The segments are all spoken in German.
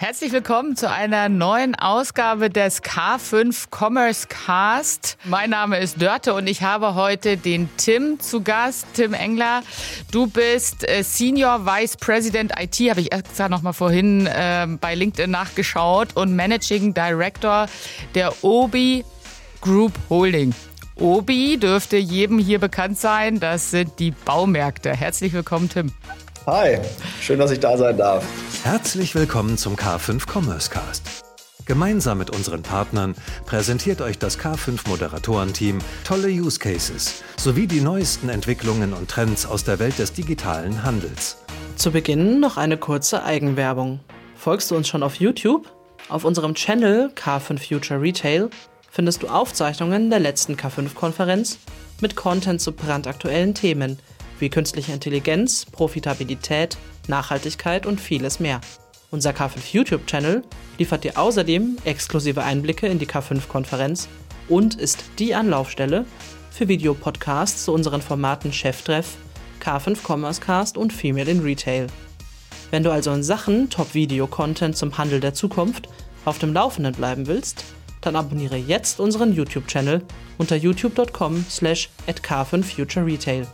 Herzlich willkommen zu einer neuen Ausgabe des K5 Commerce Cast. Mein Name ist Dörte und ich habe heute den Tim zu Gast. Tim Engler, du bist äh, Senior Vice President IT, habe ich extra noch mal vorhin äh, bei LinkedIn nachgeschaut und Managing Director der Obi Group Holding. Obi dürfte jedem hier bekannt sein. Das sind die Baumärkte. Herzlich willkommen, Tim. Hi, schön, dass ich da sein darf. Herzlich willkommen zum K5 Commerce Cast. Gemeinsam mit unseren Partnern präsentiert euch das K5 Moderatorenteam tolle Use Cases sowie die neuesten Entwicklungen und Trends aus der Welt des digitalen Handels. Zu Beginn noch eine kurze Eigenwerbung. Folgst du uns schon auf YouTube? Auf unserem Channel K5 Future Retail findest du Aufzeichnungen der letzten K5-Konferenz mit Content zu brandaktuellen Themen – wie künstliche Intelligenz, Profitabilität, Nachhaltigkeit und vieles mehr. Unser K5 YouTube-Channel liefert dir außerdem exklusive Einblicke in die K5-Konferenz und ist die Anlaufstelle für Videopodcasts zu unseren Formaten Cheftreff, K5 Commerce Cast und Female in Retail. Wenn du also in Sachen Top-Video-Content zum Handel der Zukunft auf dem Laufenden bleiben willst, dann abonniere jetzt unseren YouTube-Channel unter youtube.com slash at k5futureretail.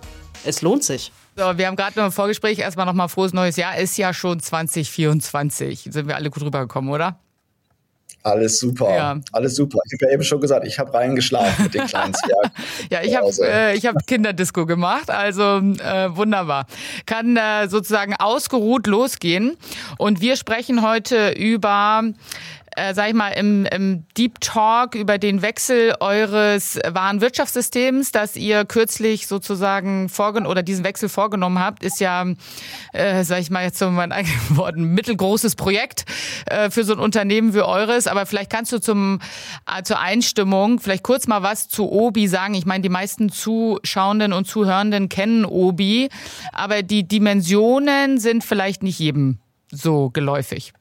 Es lohnt sich. So, wir haben gerade noch im Vorgespräch erstmal nochmal frohes neues Jahr. Ist ja schon 2024. Sind wir alle gut rübergekommen, oder? Alles super, ja. alles super. Ich habe ja eben schon gesagt, ich habe reingeschlafen mit den kleinen Zwergen. ja, ich habe äh, ich hab Kinderdisco gemacht, also äh, wunderbar. Kann äh, sozusagen ausgeruht losgehen. Und wir sprechen heute über äh, sag ich mal, im, im Deep Talk über den Wechsel eures Warenwirtschaftssystems, das ihr kürzlich sozusagen vorgenommen oder diesen Wechsel vorgenommen habt, ist ja, äh, sag ich mal jetzt so mein Wort, ein mittelgroßes Projekt äh, für so ein Unternehmen wie eures. Aber vielleicht kannst du zum, äh, zur Einstimmung vielleicht kurz mal was zu Obi sagen. Ich meine, die meisten Zuschauenden und Zuhörenden kennen Obi, aber die Dimensionen sind vielleicht nicht jedem so geläufig.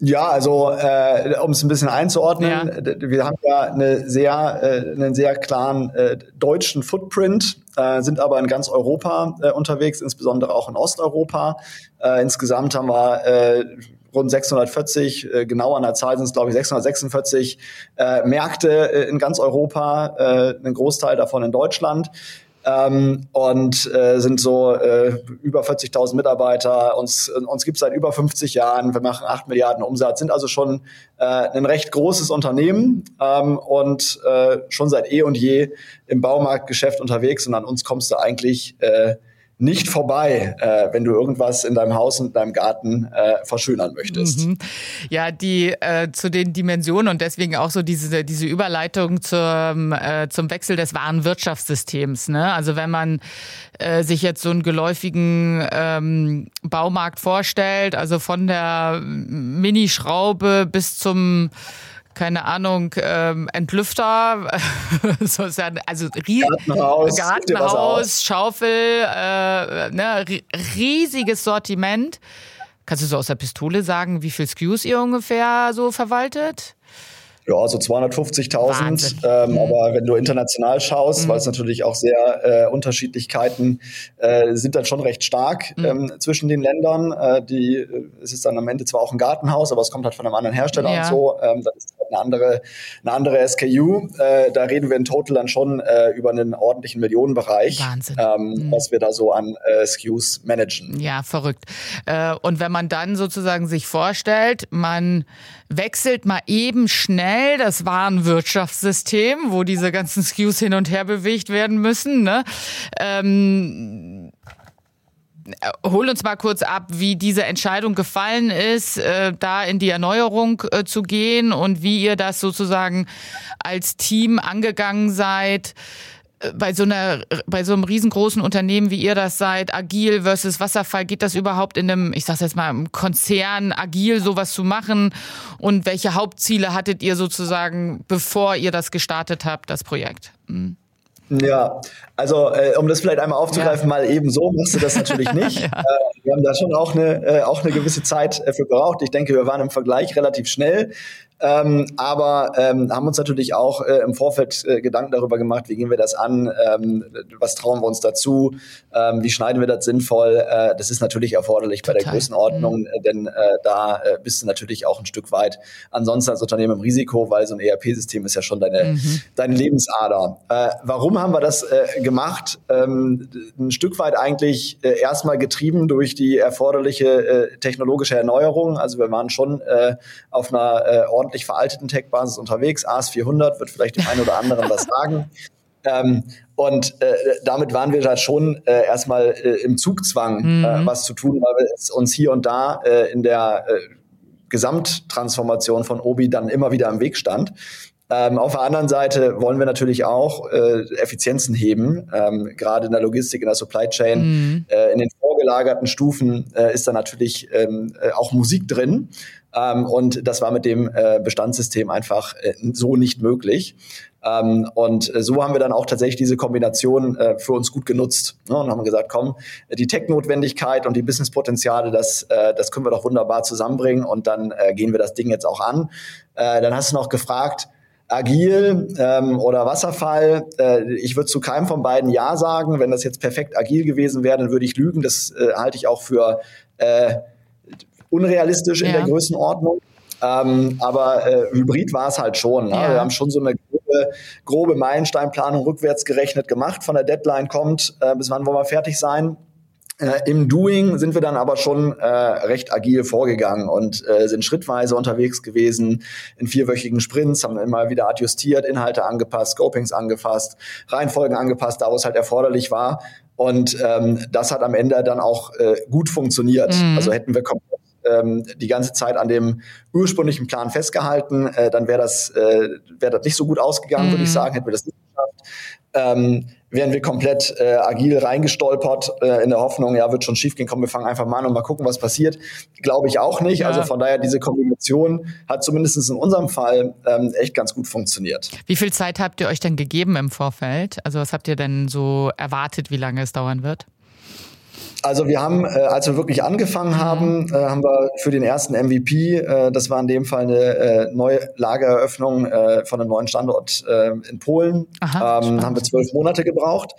Ja, also äh, um es ein bisschen einzuordnen, ja. wir haben ja eine sehr, äh, einen sehr klaren äh, deutschen Footprint, äh, sind aber in ganz Europa äh, unterwegs, insbesondere auch in Osteuropa. Äh, insgesamt haben wir äh, rund 640, äh, genau an der Zahl sind es glaube ich 646 äh, Märkte äh, in ganz Europa, äh, ein Großteil davon in Deutschland ähm, und äh, sind so äh, über 40.000 Mitarbeiter. Uns, uns gibt es seit über 50 Jahren. Wir machen 8 Milliarden Umsatz, sind also schon äh, ein recht großes Unternehmen ähm, und äh, schon seit eh und je im Baumarktgeschäft unterwegs. Und an uns kommst du eigentlich äh, nicht vorbei, äh, wenn du irgendwas in deinem Haus und in deinem Garten äh, verschönern möchtest. Mhm. Ja, die äh, zu den Dimensionen und deswegen auch so diese diese Überleitung zum äh, zum Wechsel des Warenwirtschaftssystems. Ne? Also wenn man äh, sich jetzt so einen geläufigen ähm, Baumarkt vorstellt, also von der Minischraube bis zum keine Ahnung, ähm, Entlüfter, so ist ja, also Gartenhaus, Gartenhaus Schaufel, äh, ne, riesiges Sortiment. Kannst du so aus der Pistole sagen, wie viel SKUs ihr ungefähr so verwaltet? Ja, so 250.000. Ähm, mhm. Aber wenn du international schaust, mhm. weil es natürlich auch sehr äh, Unterschiedlichkeiten äh, sind dann schon recht stark mhm. ähm, zwischen den Ländern. Äh, die, äh, es ist dann am Ende zwar auch ein Gartenhaus, aber es kommt halt von einem anderen Hersteller ja. und so. Ähm, das ist halt eine andere, eine andere SKU. Äh, da reden wir in total dann schon äh, über einen ordentlichen Millionenbereich, Wahnsinn. Ähm, mhm. was wir da so an äh, SKUs managen. Ja, verrückt. Äh, und wenn man dann sozusagen sich vorstellt, man wechselt mal eben schnell das Warenwirtschaftssystem, wo diese ganzen SKUs hin und her bewegt werden müssen. Ne? Ähm, hol uns mal kurz ab, wie diese Entscheidung gefallen ist, äh, da in die Erneuerung äh, zu gehen und wie ihr das sozusagen als Team angegangen seid bei so einer, bei so einem riesengroßen Unternehmen, wie ihr das seid, agil versus Wasserfall, geht das überhaupt in einem, ich sag's jetzt mal, im Konzern agil sowas zu machen? Und welche Hauptziele hattet ihr sozusagen, bevor ihr das gestartet habt, das Projekt? Mhm. Ja, also äh, um das vielleicht einmal aufzugreifen, ja. mal eben so machst du das natürlich nicht. ja. äh, wir haben da schon auch eine, äh, auch eine gewisse Zeit äh, für gebraucht. Ich denke, wir waren im Vergleich relativ schnell. Ähm, aber ähm, haben uns natürlich auch äh, im Vorfeld äh, Gedanken darüber gemacht, wie gehen wir das an, ähm, was trauen wir uns dazu, ähm, wie schneiden wir das sinnvoll. Äh, das ist natürlich erforderlich Total. bei der Größenordnung, mhm. Äh, denn äh, da äh, bist du natürlich auch ein Stück weit ansonsten als Unternehmen im Risiko, weil so ein ERP-System ist ja schon deine, mhm. deine Lebensader. Warum haben wir das gemacht? Ähm, ein Stück weit eigentlich erstmal getrieben durch die erforderliche technologische Erneuerung. Also wir waren schon auf einer äh, ordentlich veralteten Tech-Basis unterwegs. AS400 wird vielleicht dem einen oder anderen was sagen. Ähm, und äh, damit waren wir da schon äh, erstmal äh, im Zugzwang, mhm. äh, was zu tun, weil es uns hier und da äh, in der äh, Gesamttransformation von Obi dann immer wieder im Weg stand. Ähm, auf der anderen Seite wollen wir natürlich auch äh, Effizienzen heben, ähm, gerade in der Logistik, in der Supply Chain. Mhm. Äh, in den vorgelagerten Stufen äh, ist da natürlich ähm, äh, auch Musik drin. Ähm, und das war mit dem äh, Bestandssystem einfach äh, so nicht möglich. Ähm, und äh, so haben wir dann auch tatsächlich diese Kombination äh, für uns gut genutzt ne, und haben gesagt, komm, die Tech-Notwendigkeit und die Business-Potenziale, das, äh, das können wir doch wunderbar zusammenbringen und dann gehen wir das Ding jetzt auch an. Dann hast du noch gefragt, agil ähm, oder Wasserfall. Äh, ich würde zu keinem von beiden Ja sagen. Wenn das jetzt perfekt agil gewesen wäre, dann würde ich lügen. Das äh, halte ich auch für äh, unrealistisch ja. in der Größenordnung. Ähm, aber äh, Hybrid war es halt schon. Ne? Ja. Wir haben schon so eine grobe, grobe Meilensteinplanung rückwärts gerechnet gemacht. Von der Deadline kommt, äh, bis wann wollen wir fertig sein. Äh, Im Doing sind wir dann aber schon äh, recht agil vorgegangen und äh, sind schrittweise unterwegs gewesen in vierwöchigen Sprints, haben immer wieder adjustiert, Inhalte angepasst, Scopings angepasst, Reihenfolgen angepasst, da wo es halt erforderlich war. Und ähm, das hat am Ende dann auch äh, gut funktioniert. Mhm. Also hätten wir komplett ähm, die ganze Zeit an dem ursprünglichen Plan festgehalten, äh, dann wäre das, äh, wär das nicht so gut ausgegangen, mhm. würde ich sagen, hätten wir das nicht geschafft. Ähm, wären wir komplett äh, agil reingestolpert äh, in der Hoffnung, ja, wird schon schief gehen, komm, wir fangen einfach mal an und mal gucken, was passiert. Glaube ich auch nicht. Ja. Also von daher, diese Kombination hat zumindest in unserem Fall ähm, echt ganz gut funktioniert. Wie viel Zeit habt ihr euch denn gegeben im Vorfeld? Also was habt ihr denn so erwartet, wie lange es dauern wird? Also wir haben, äh, als wir wirklich angefangen mhm. haben, äh, haben wir für den ersten MVP, äh, das war in dem Fall eine äh, neue Lagereröffnung äh, von einem neuen Standort äh, in Polen, Aha, ähm, haben wir zwölf Monate gebraucht.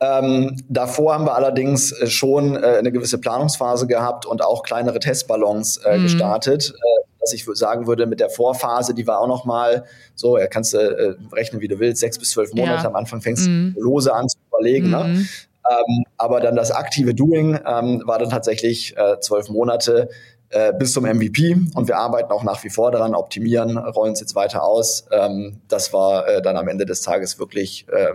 Ähm, davor haben wir allerdings äh, schon äh, eine gewisse Planungsphase gehabt und auch kleinere Testballons äh, mhm. gestartet. Äh, was ich sagen würde, mit der Vorphase, die war auch noch mal so, ja, kannst du äh, rechnen, wie du willst, sechs bis zwölf Monate. Ja. Am Anfang fängst du mhm. lose an zu überlegen. Ne? Mhm. Ne? Ähm, aber dann das aktive Doing ähm, war dann tatsächlich äh, zwölf Monate äh, bis zum MVP und wir arbeiten auch nach wie vor daran, optimieren, rollen es jetzt weiter aus. Ähm, das war äh, dann am Ende des Tages wirklich äh,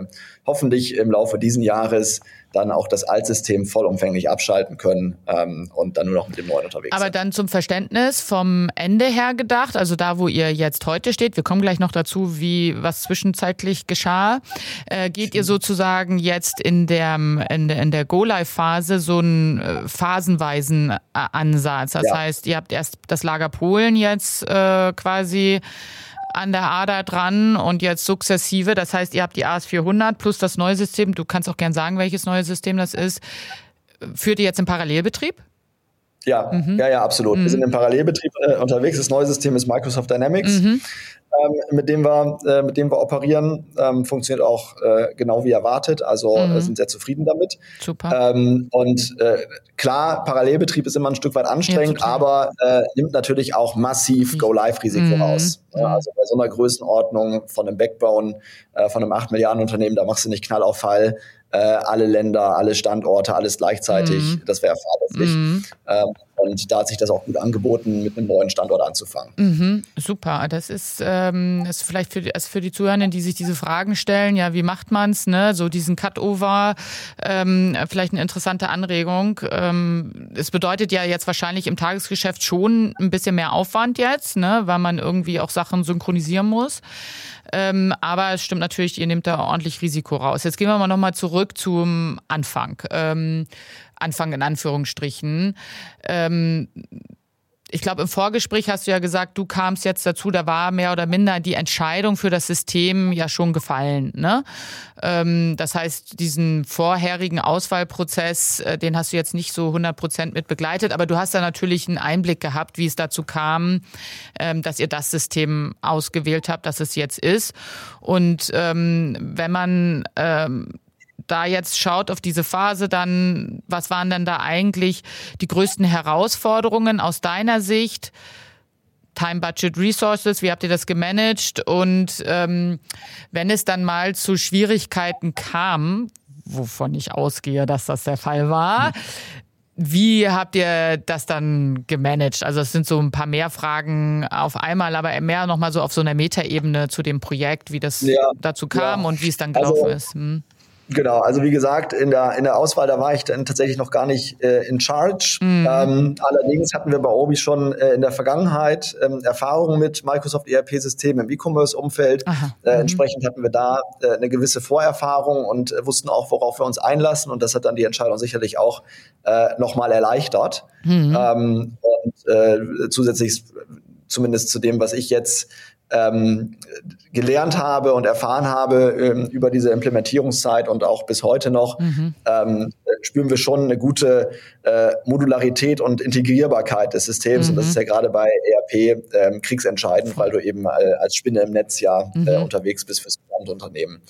hoffentlich im Laufe diesen Jahres dann auch das Altsystem vollumfänglich abschalten können ähm, und dann nur noch mit dem neuen unterwegs Aber sind. dann zum Verständnis vom Ende her gedacht, also da, wo ihr jetzt heute steht, wir kommen gleich noch dazu, wie was zwischenzeitlich geschah, äh, geht ihr sozusagen jetzt in der, in der, in der Go-Live-Phase so einen äh, phasenweisen äh, Ansatz. Das ja. heißt, ihr habt erst das Lager Polen jetzt äh, quasi an der Ader dran und jetzt sukzessive. Das heißt, ihr habt die AS400 plus das neue System. Du kannst auch gern sagen, welches neue System das ist. Führt ihr jetzt im Parallelbetrieb? Ja, mhm. ja, ja, absolut. Mhm. Wir sind im Parallelbetrieb äh, unterwegs. Das neue System ist Microsoft Dynamics. Mhm ähm, mit dem wir, äh, mit dem wir operieren, ähm, funktioniert auch äh, genau wie erwartet. Also äh, mhm. sind sehr zufrieden damit. Super. Ähm, und äh, klar, Parallelbetrieb ist immer ein Stück weit anstrengend, ja, aber äh, nimmt natürlich auch massiv Go-Live-Risiko mhm. raus. Ja, also bei so einer Größenordnung von einem Backbone, äh, von einem 8 Milliarden Unternehmen, da machst du nicht Knall auf Fall. Äh, alle Länder, alle Standorte, alles gleichzeitig. Mhm. Das wäre fahrlässig. Mhm. Ähm, und da hat sich das auch gut angeboten, mit einem neuen Standort anzufangen. Mhm, super. Das ist, ähm, ist vielleicht für die, also für die Zuhörenden, die sich diese Fragen stellen, ja, wie macht man es, ne? So diesen Cut-Over, ähm, vielleicht eine interessante Anregung. Ähm, es bedeutet ja jetzt wahrscheinlich im Tagesgeschäft schon ein bisschen mehr Aufwand jetzt, ne? weil man irgendwie auch Sachen synchronisieren muss. Ähm, aber es stimmt natürlich, ihr nehmt da ordentlich Risiko raus. Jetzt gehen wir mal nochmal zurück zum Anfang. Ähm, Anfang in Anführungsstrichen. Ähm, ich glaube, im Vorgespräch hast du ja gesagt, du kamst jetzt dazu, da war mehr oder minder die Entscheidung für das System ja schon gefallen. Ne? Ähm, das heißt, diesen vorherigen Auswahlprozess, äh, den hast du jetzt nicht so 100 Prozent mit begleitet, aber du hast da natürlich einen Einblick gehabt, wie es dazu kam, ähm, dass ihr das System ausgewählt habt, das es jetzt ist. Und ähm, wenn man da jetzt schaut auf diese Phase, dann was waren denn da eigentlich die größten Herausforderungen aus deiner Sicht? Time Budget Resources, wie habt ihr das gemanagt? Und ähm, wenn es dann mal zu Schwierigkeiten kam, wovon ich ausgehe, dass das der Fall war, wie habt ihr das dann gemanagt? Also es sind so ein paar mehr Fragen auf einmal, aber mehr nochmal so auf so einer Metaebene zu dem Projekt, wie das ja, dazu kam ja. und wie es dann gelaufen also, ist. Hm. Genau, also wie gesagt, in der, in der Auswahl, da war ich dann tatsächlich noch gar nicht äh, in charge. Mhm. Ähm, allerdings hatten wir bei Obi schon äh, in der Vergangenheit ähm, Erfahrungen mit Microsoft ERP-Systemen im E-Commerce-Umfeld. Äh, mhm. Entsprechend hatten wir da äh, eine gewisse Vorerfahrung und äh, wussten auch, worauf wir uns einlassen. Und das hat dann die Entscheidung sicherlich auch äh, nochmal erleichtert. Mhm. Ähm, und äh, zusätzlich zumindest zu dem, was ich jetzt ähm, gelernt habe und erfahren habe ähm, über diese Implementierungszeit und auch bis heute noch, mhm. ähm, spüren wir schon eine gute äh, Modularität und Integrierbarkeit des Systems. Mhm. Und das ist ja gerade bei ERP ähm, kriegsentscheidend, weil du eben äh, als Spinne im Netz ja äh, mhm. äh, unterwegs bist fürs gesamte Unternehmen.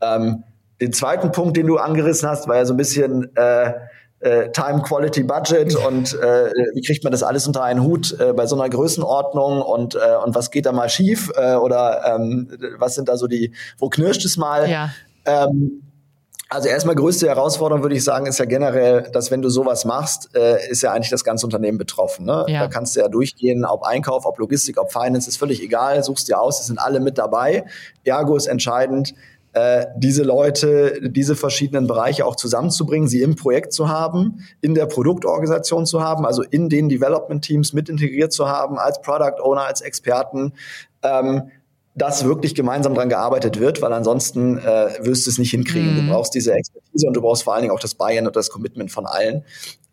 Ähm, den zweiten Punkt, den du angerissen hast, war ja so ein bisschen äh, äh, Time Quality Budget und äh, wie kriegt man das alles unter einen Hut äh, bei so einer Größenordnung und äh, und was geht da mal schief äh, oder ähm, was sind da so die wo knirscht es mal ja. ähm, also erstmal größte Herausforderung würde ich sagen ist ja generell, dass wenn du sowas machst, äh, ist ja eigentlich das ganze Unternehmen betroffen. Ne? Ja. Da kannst du ja durchgehen, ob Einkauf, ob Logistik, ob Finance, ist völlig egal. Suchst dir aus, es sind alle mit dabei. Ergo ist entscheidend, äh, diese Leute, diese verschiedenen Bereiche auch zusammenzubringen, sie im Projekt zu haben, in der Produktorganisation zu haben, also in den Development Teams mit integriert zu haben, als Product Owner, als Experten, ähm, dass wirklich gemeinsam dran gearbeitet wird, weil ansonsten äh, wirst du es nicht hinkriegen. Mhm. Du brauchst diese Expertise und du brauchst vor allen Dingen auch das Buy-in und das Commitment von allen,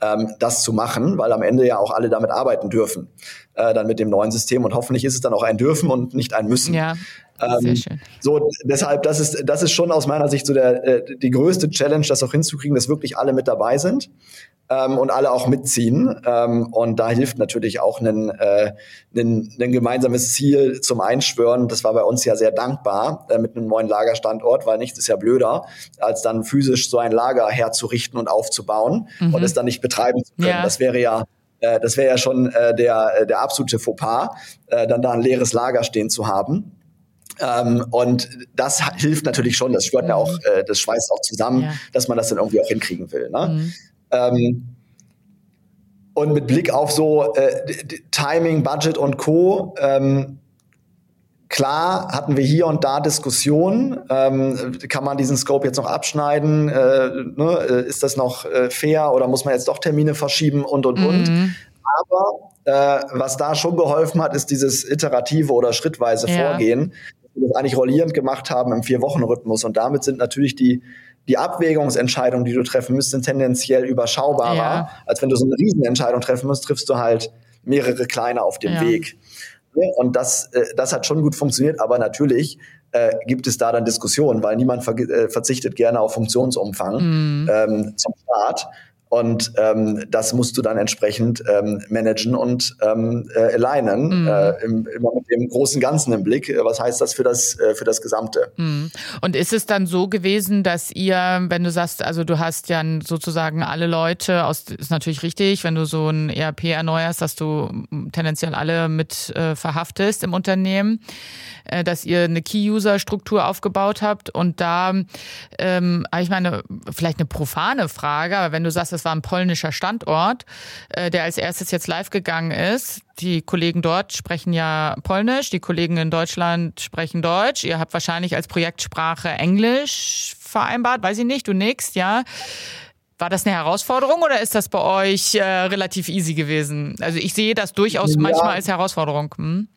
ähm, das zu machen, weil am Ende ja auch alle damit arbeiten dürfen, äh, dann mit dem neuen System und hoffentlich ist es dann auch ein Dürfen und nicht ein Müssen. Ja. Ähm, so, deshalb, das ist, das ist schon aus meiner Sicht so der, äh, die größte Challenge, das auch hinzukriegen, dass wirklich alle mit dabei sind ähm, und alle auch mitziehen. Ähm, und da hilft natürlich auch ein, äh, ein, ein gemeinsames Ziel zum Einschwören. Das war bei uns ja sehr dankbar äh, mit einem neuen Lagerstandort, weil nichts ist ja blöder, als dann physisch so ein Lager herzurichten und aufzubauen mhm. und es dann nicht betreiben zu können. Ja. Das wäre ja äh, das wäre ja schon äh, der, der absolute Fauxpas, äh, dann da ein leeres Lager stehen zu haben. Ähm, und das hilft natürlich schon, das schwört mhm. ja auch, äh, das schweißt auch zusammen, ja. dass man das dann irgendwie auch hinkriegen will. Ne? Mhm. Ähm, und mit Blick auf so äh, Timing, Budget und Co. Ähm, Klar hatten wir hier und da Diskussionen. Ähm, kann man diesen Scope jetzt noch abschneiden? Äh, ne? Äh, ist das noch äh, fair oder muss man jetzt doch Termine verschieben und und mhm. und? Aber äh, was da schon geholfen hat, ist dieses iterative oder schrittweise ja. Vorgehen das eigentlich rollierend gemacht haben im Vier-Wochen-Rhythmus. Und damit sind natürlich die, die Abwägungsentscheidungen, die du treffen müsstest, tendenziell überschaubarer, ja. als wenn du so eine Riesenentscheidung treffen musst, triffst du halt mehrere kleine auf dem ja. Weg. Und das, äh, das hat schon gut funktioniert, aber natürlich äh, gibt es da dann Diskussionen, weil niemand ver äh, verzichtet gerne auf Funktionsumfang mhm. ähm, zum Start. Und ähm, das musst du dann entsprechend ähm, managen und ähm, äh, alignen, mhm. äh, im, immer mit dem großen Ganzen im Blick. Was heißt das für das, äh, für das Gesamte? Mhm. Und ist es dann so gewesen, dass ihr, wenn du sagst, also du hast ja sozusagen alle Leute aus, ist natürlich richtig, wenn du so ein ERP erneuerst, dass du tendenziell alle mit äh, verhaftest im Unternehmen, äh, dass ihr eine Key-User-Struktur aufgebaut habt und da, ähm, ich meine, vielleicht eine profane Frage, aber wenn du sagst, das war ein polnischer Standort, äh, der als erstes jetzt live gegangen ist. Die Kollegen dort sprechen ja Polnisch, die Kollegen in Deutschland sprechen Deutsch. Ihr habt wahrscheinlich als Projektsprache Englisch vereinbart, weiß ich nicht, du nix, ja. War das eine Herausforderung oder ist das bei euch äh, relativ easy gewesen? Also ich sehe das durchaus ja. manchmal als Herausforderung. Hm?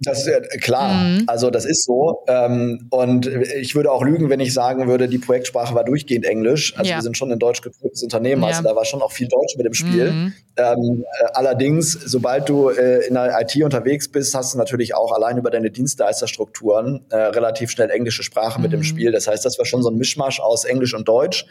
Das ist ja klar. Mhm. Also das ist so. Ähm, und ich würde auch lügen, wenn ich sagen würde, die Projektsprache war durchgehend Englisch. Also ja. wir sind schon ein deutsch geführtes Unternehmen, ja. also da war schon auch viel Deutsch mit dem Spiel. Mhm. Ähm, äh, allerdings, sobald du äh, in der IT unterwegs bist, hast du natürlich auch allein über deine Dienstleisterstrukturen äh, relativ schnell englische Sprache mhm. mit dem. Spiel. Das heißt, das war schon so ein Mischmasch aus Englisch und Deutsch.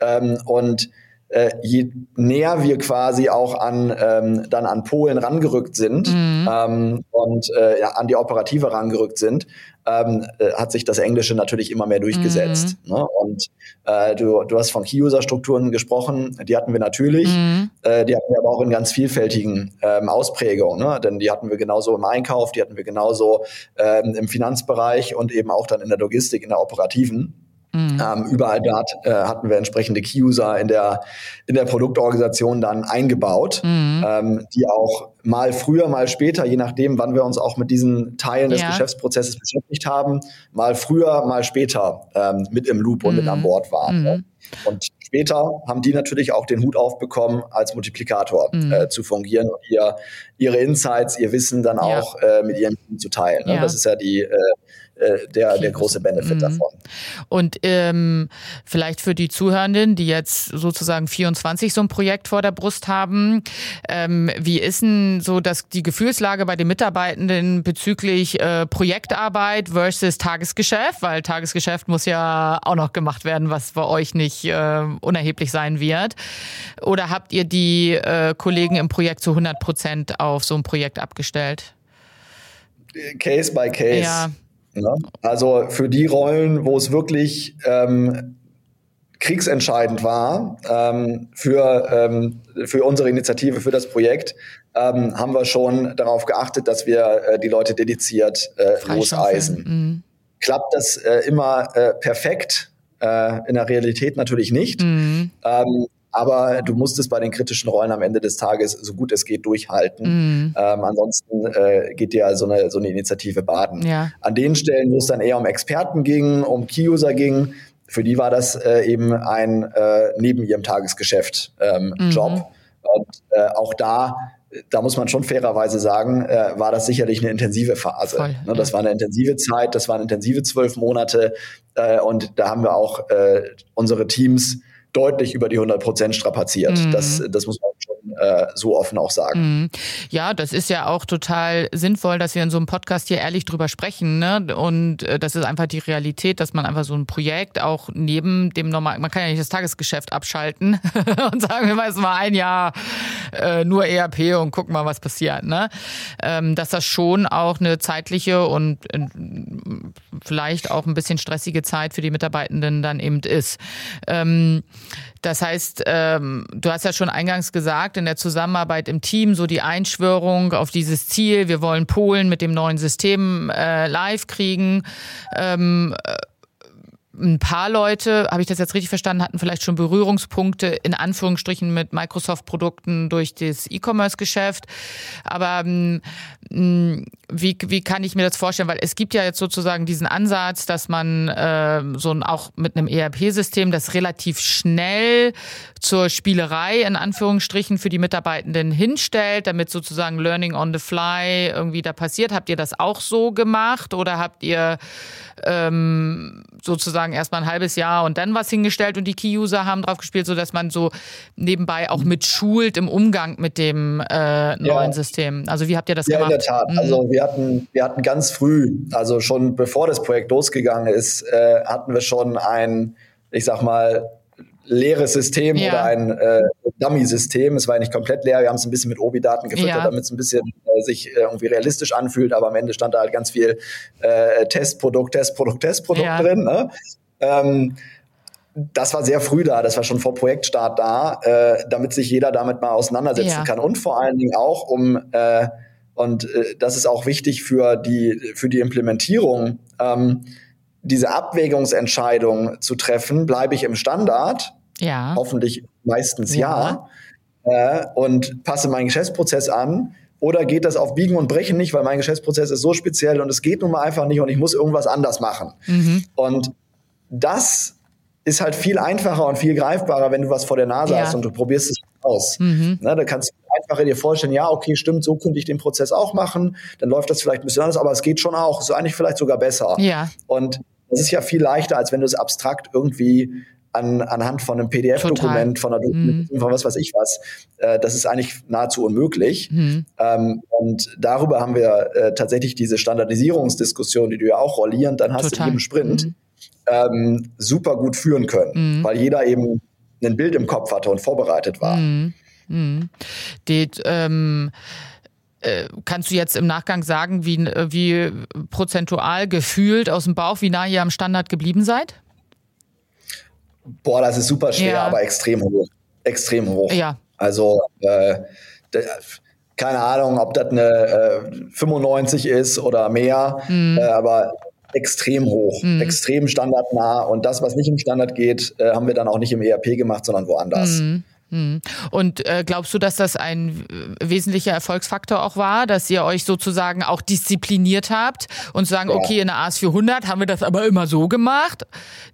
Ähm, und äh, je näher wir quasi auch an ähm, dann an Polen rangerückt sind mhm. ähm, und äh, ja, an die Operative rangerückt sind, ähm, äh, hat sich das Englische natürlich immer mehr durchgesetzt. Mhm. Ne? Und äh, du, du hast von Key-User-Strukturen gesprochen, die hatten wir natürlich, mhm. äh, die hatten wir aber auch in ganz vielfältigen ähm, Ausprägungen, ne? denn die hatten wir genauso im Einkauf, die hatten wir genauso ähm, im Finanzbereich und eben auch dann in der Logistik, in der operativen. Mhm. Ähm, überall dort äh, hatten wir entsprechende Key-User in der, in der Produktorganisation dann eingebaut, mhm. ähm, die auch mal früher, mal später, je nachdem, wann wir uns auch mit diesen Teilen des ja. Geschäftsprozesses beschäftigt haben, mal früher, mal später ähm, mit im Loop und mhm. mit an Bord waren. Mhm. Und später haben die natürlich auch den Hut aufbekommen, als Multiplikator mhm. äh, zu fungieren und ihr, ihre Insights, ihr Wissen dann ja. auch äh, mit ihrem Team zu teilen. Ne? Ja. Das ist ja die äh, äh, der, der große Benefit mhm. davon. Und ähm, vielleicht für die Zuhörenden, die jetzt sozusagen 24 so ein Projekt vor der Brust haben, ähm, wie ist denn so dass die Gefühlslage bei den Mitarbeitenden bezüglich äh, Projektarbeit versus Tagesgeschäft? Weil Tagesgeschäft muss ja auch noch gemacht werden, was bei euch nicht äh, unerheblich sein wird. Oder habt ihr die äh, Kollegen im Projekt zu 100 Prozent auf so ein Projekt abgestellt? Case by Case. Ja. Ne? Also für die Rollen, wo es wirklich ähm, kriegsentscheidend war ähm, für, ähm, für unsere Initiative, für das Projekt, ähm, haben wir schon darauf geachtet, dass wir äh, die Leute dediziert äh, loseisen. Mhm. Klappt das äh, immer äh, perfekt? Äh, in der Realität natürlich nicht. Mhm. Aber du musst es bei den kritischen Rollen am Ende des Tages so gut es geht durchhalten. Mhm. Ähm, ansonsten äh, geht dir so eine, so eine Initiative baden. Ja. An den Stellen, wo es dann eher um Experten ging, um Key-User ging, für die war das äh, eben ein äh, neben ihrem Tagesgeschäft ähm, mhm. Job. Und äh, auch da da muss man schon fairerweise sagen, äh, war das sicherlich eine intensive Phase. Voll, ne, das ja. war eine intensive Zeit, das waren intensive zwölf Monate äh, und da haben wir auch äh, unsere Teams deutlich über die 100 Prozent strapaziert. Mhm. Das, das muss man äh, so offen auch sagen. Mhm. Ja, das ist ja auch total sinnvoll, dass wir in so einem Podcast hier ehrlich drüber sprechen. Ne? Und äh, das ist einfach die Realität, dass man einfach so ein Projekt auch neben dem normalen, man kann ja nicht das Tagesgeschäft abschalten und sagen wir mal, es war ein Jahr äh, nur ERP und gucken mal, was passiert. Ne? Ähm, dass das schon auch eine zeitliche und äh, vielleicht auch ein bisschen stressige Zeit für die Mitarbeitenden dann eben ist. Ähm, das heißt, ähm, du hast ja schon eingangs gesagt, in der Zusammenarbeit im Team so die Einschwörung auf dieses Ziel, wir wollen Polen mit dem neuen System äh, live kriegen. Ähm, äh, ein paar Leute, habe ich das jetzt richtig verstanden, hatten vielleicht schon Berührungspunkte in Anführungsstrichen mit Microsoft-Produkten durch das E-Commerce-Geschäft. Aber ähm, wie, wie kann ich mir das vorstellen? Weil es gibt ja jetzt sozusagen diesen Ansatz, dass man äh, so ein, auch mit einem ERP-System das relativ schnell zur Spielerei in Anführungsstrichen für die Mitarbeitenden hinstellt, damit sozusagen Learning on the Fly irgendwie da passiert. Habt ihr das auch so gemacht oder habt ihr ähm, sozusagen erstmal ein halbes Jahr und dann was hingestellt und die Key-User haben drauf gespielt, sodass man so nebenbei auch mit schult im Umgang mit dem äh, neuen ja. System. Also wie habt ihr das ja, gemacht? In der Tat. Mhm. Also wir hatten, wir hatten ganz früh, also schon bevor das Projekt losgegangen ist, äh, hatten wir schon ein, ich sag mal, leeres System ja. oder ein äh, Dummy-System. Es war ja nicht komplett leer. Wir haben es ein bisschen mit Obi-Daten gefüttert, ja. damit es ein bisschen äh, sich äh, irgendwie realistisch anfühlt. Aber am Ende stand da halt ganz viel äh, Testprodukt, Testprodukt, Testprodukt ja. drin. Ne? Ähm, das war sehr früh da, das war schon vor Projektstart da, äh, damit sich jeder damit mal auseinandersetzen kann und vor allen Dingen auch um äh, und äh, das ist auch wichtig für die für die Implementierung ähm, diese Abwägungsentscheidung zu treffen, bleibe ich im Standard? Ja. Hoffentlich meistens ja. ja äh, und passe meinen Geschäftsprozess an. Oder geht das auf Biegen und Brechen nicht, weil mein Geschäftsprozess ist so speziell und es geht nun mal einfach nicht und ich muss irgendwas anders machen. Mhm. Und das ist halt viel einfacher und viel greifbarer, wenn du was vor der Nase ja. hast und du probierst es aus. Mhm. Na, da kannst du einfacher dir vorstellen, ja, okay, stimmt, so könnte ich den Prozess auch machen, dann läuft das vielleicht ein bisschen anders, aber es geht schon auch, ist eigentlich vielleicht sogar besser. Ja. Und das ist ja viel leichter, als wenn du es abstrakt irgendwie an, anhand von einem PDF-Dokument, von einer Dokument, mhm. von was weiß ich was. Äh, das ist eigentlich nahezu unmöglich. Mhm. Ähm, und darüber haben wir äh, tatsächlich diese Standardisierungsdiskussion, die du ja auch rollierend dann hast Total. in jedem Sprint, mhm. ähm, super gut führen können, mhm. weil jeder eben ein Bild im Kopf hatte und vorbereitet war. Mhm. Mhm. Die, ähm äh, Kannst du jetzt im Nachgang sagen, wie, wie prozentual gefühlt aus dem Bauch, wie nah ihr am Standard geblieben seid? Boah, das ist super schwer, ja. aber extrem hoch. Extrem hoch. Ja. Also, äh, keine Ahnung, ob das eine äh, 95 ist oder mehr, mhm. äh, aber extrem hoch, mhm. extrem standardnah. Und das, was nicht im Standard geht, äh, haben wir dann auch nicht im ERP gemacht, sondern woanders. Mhm. Hm. Und äh, glaubst du, dass das ein äh, wesentlicher Erfolgsfaktor auch war, dass ihr euch sozusagen auch diszipliniert habt und sagen, ja. okay, in der AS 400 haben wir das aber immer so gemacht.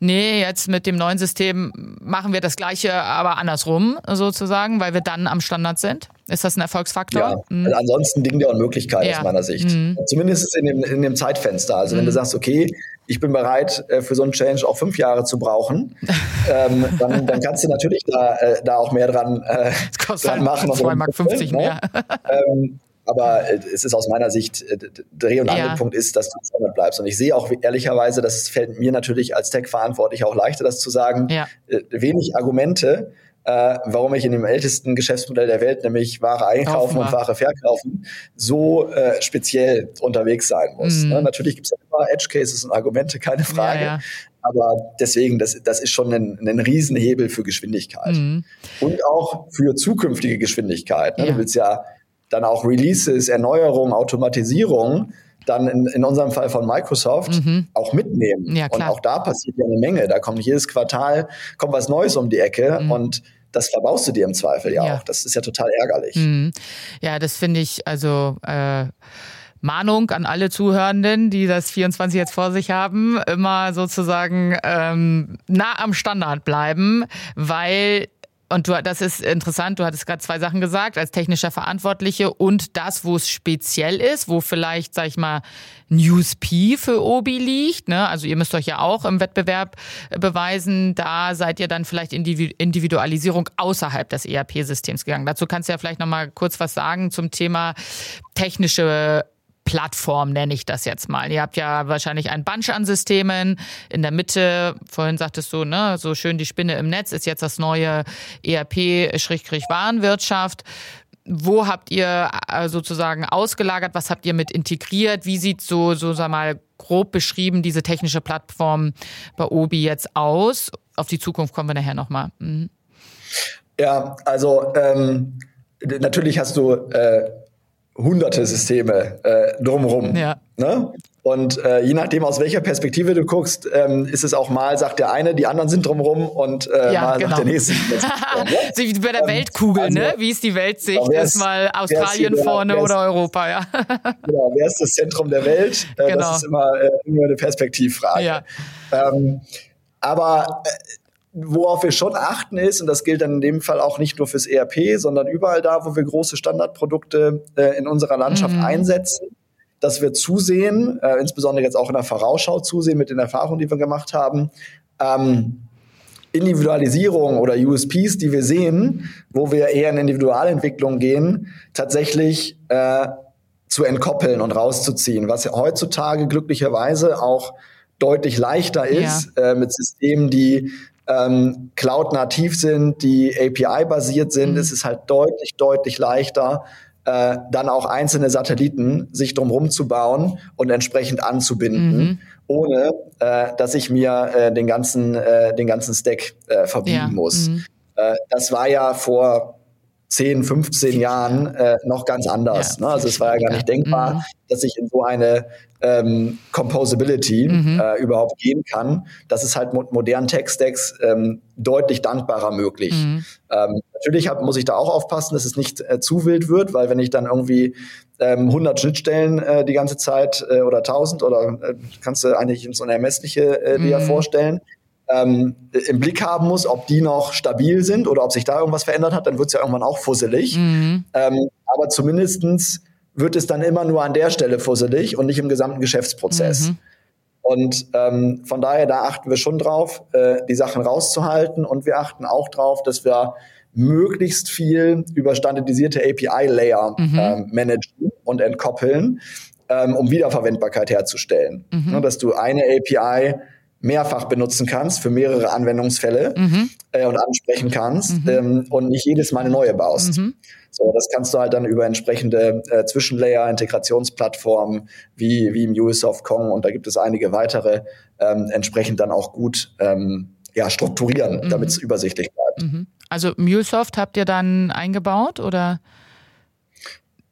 Nee, jetzt mit dem neuen System machen wir das Gleiche, aber andersrum sozusagen, weil wir dann am Standard sind? Ist das ein Erfolgsfaktor? Ja, mhm. also ansonsten Ding der Unmöglichkeit ja. aus meiner Sicht. Mhm. Zumindest in dem, in dem Zeitfenster. Also wenn du hm. sagst, okay, ich bin bereit, äh, für so einen Change auch fünf Jahre zu brauchen, ähm, dann, dann kannst du natürlich da, äh, da auch mehr dran, äh, dran machen. 2,50 Mark 50 ne? mehr. ähm, aber äh, es ist aus meiner Sicht, äh, Dreh- und Angelpunkt ja. ist, dass du Standard bleibst. Und ich sehe auch ehrlicherweise, das fällt mir natürlich als Tech-Verantwortlich auch leichter, das zu sagen, ja. wenig Argumente, äh, warum ich in dem ältesten Geschäftsmodell der Welt, nämlich Ware einkaufen und Ware verkaufen, so äh, speziell unterwegs sein muss. Mhm. Ne? Natürlich gibt es immer Edge Cases und Argumente, keine Frage. Ja, ja. Aber deswegen, das, das ist schon ein, ein Riesenhebel für Geschwindigkeit. Mhm. Und auch für zukünftige Geschwindigkeit. Ne? Ja. Du willst ja dann auch Releases, Erneuerung, Automatisierung dann in, in unserem Fall von Microsoft mhm. auch mitnehmen. Ja, und auch da passiert ja eine Menge. Da kommt jedes Quartal kommt was Neues um die Ecke mhm. und das verbaust du dir im Zweifel ja, ja, auch. Das ist ja total ärgerlich. Mhm. Ja, das finde ich also äh, Mahnung an alle Zuhörenden, die das 24 jetzt vor sich haben, immer sozusagen ähm, nah am Standard bleiben, weil und du, das ist interessant, du hattest gerade zwei Sachen gesagt, als technischer Verantwortliche und das, wo es speziell ist, wo vielleicht, sag ich mal, USP für Obi liegt. Ne? Also ihr müsst euch ja auch im Wettbewerb beweisen, da seid ihr dann vielleicht in die Individualisierung außerhalb des ERP-Systems gegangen. Dazu kannst du ja vielleicht nochmal kurz was sagen zum Thema technische Plattform, nenne ich das jetzt mal. Ihr habt ja wahrscheinlich ein Bunch an Systemen. In der Mitte, vorhin sagtest du, ne, so schön die Spinne im Netz ist jetzt das neue ERP-Warenwirtschaft. Wo habt ihr äh, sozusagen ausgelagert? Was habt ihr mit integriert? Wie sieht so, so sag mal, grob beschrieben diese technische Plattform bei Obi jetzt aus? Auf die Zukunft kommen wir nachher nochmal. Mhm. Ja, also ähm, natürlich hast du äh, hunderte Systeme äh, drumherum. Ja. Ne? Und äh, je nachdem, aus welcher Perspektive du guckst, ähm, ist es auch mal, sagt der eine, die anderen sind drumherum und äh, ja, mal genau. sagt der nächste. so wie bei der ähm, Weltkugel, also, ne? Wie ist die Weltsicht? Genau, ist mal Australien ist vorne oder Europa, ja. genau, wer ist das Zentrum der Welt? Äh, genau. Das ist immer, äh, immer eine Perspektivfrage. Ja. Ähm, aber äh, Worauf wir schon achten ist, und das gilt dann in dem Fall auch nicht nur fürs ERP, sondern überall da, wo wir große Standardprodukte äh, in unserer Landschaft mhm. einsetzen, dass wir zusehen, äh, insbesondere jetzt auch in der Vorausschau zusehen mit den Erfahrungen, die wir gemacht haben, ähm, Individualisierung oder USPs, die wir sehen, wo wir eher in Individualentwicklung gehen, tatsächlich äh, zu entkoppeln und rauszuziehen, was ja heutzutage glücklicherweise auch deutlich leichter ist ja. äh, mit Systemen, die ähm, Cloud-nativ sind, die API-basiert sind, mhm. ist es halt deutlich, deutlich leichter, äh, dann auch einzelne Satelliten sich drumherum zu bauen und entsprechend anzubinden, mhm. ohne äh, dass ich mir äh, den ganzen äh, den ganzen Stack äh, verbiegen ja. muss. Mhm. Äh, das war ja vor 10, 15 Jahren äh, noch ganz anders. Ja, ne? Also es war ja gar nicht denkbar, mhm. dass ich in so eine ähm, Composability mhm. äh, überhaupt gehen kann. Das ist halt mit modernen Tech-Stacks ähm, deutlich dankbarer möglich. Mhm. Ähm, natürlich hab, muss ich da auch aufpassen, dass es nicht äh, zu wild wird, weil wenn ich dann irgendwie ähm, 100 Schnittstellen äh, die ganze Zeit äh, oder 1000 oder äh, kannst du eigentlich ins Unermessliche dir mhm. vorstellen, ähm, im Blick haben muss, ob die noch stabil sind oder ob sich da irgendwas verändert hat, dann wird es ja irgendwann auch fusselig. Mhm. Ähm, aber zumindestens wird es dann immer nur an der Stelle fusselig und nicht im gesamten Geschäftsprozess. Mhm. Und ähm, von daher, da achten wir schon drauf, äh, die Sachen rauszuhalten und wir achten auch drauf, dass wir möglichst viel über standardisierte API-Layer mhm. ähm, managen und entkoppeln, ähm, um Wiederverwendbarkeit herzustellen. Mhm. Ja, dass du eine API mehrfach benutzen kannst für mehrere Anwendungsfälle mhm. äh, und ansprechen kannst mhm. ähm, und nicht jedes Mal eine neue baust. Mhm. So, das kannst du halt dann über entsprechende äh, Zwischenlayer, Integrationsplattformen wie, wie MuleSoft Kong und da gibt es einige weitere ähm, entsprechend dann auch gut ähm, ja, strukturieren, mhm. damit es übersichtlich bleibt. Mhm. Also MuleSoft habt ihr dann eingebaut oder?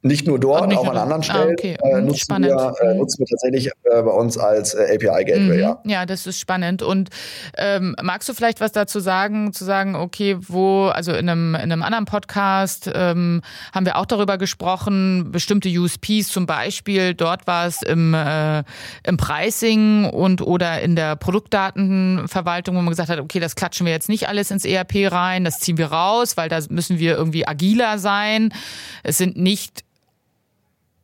Nicht nur dort, nicht auch an anderen ah, Stellen ah, okay. äh, mhm, nutzen, spannend. wir, äh, mhm. nutzen wir tatsächlich äh, bei uns als äh, API-Gateway. Mhm. Ja. ja, das ist spannend. Und ähm, magst du vielleicht was dazu sagen, zu sagen, okay, wo, also in einem, in einem anderen Podcast ähm, haben wir auch darüber gesprochen, bestimmte USPs zum Beispiel, dort war es im, äh, im Pricing und oder in der Produktdatenverwaltung, wo man gesagt hat, okay, das klatschen wir jetzt nicht alles ins ERP rein, das ziehen wir raus, weil da müssen wir irgendwie agiler sein. Es sind nicht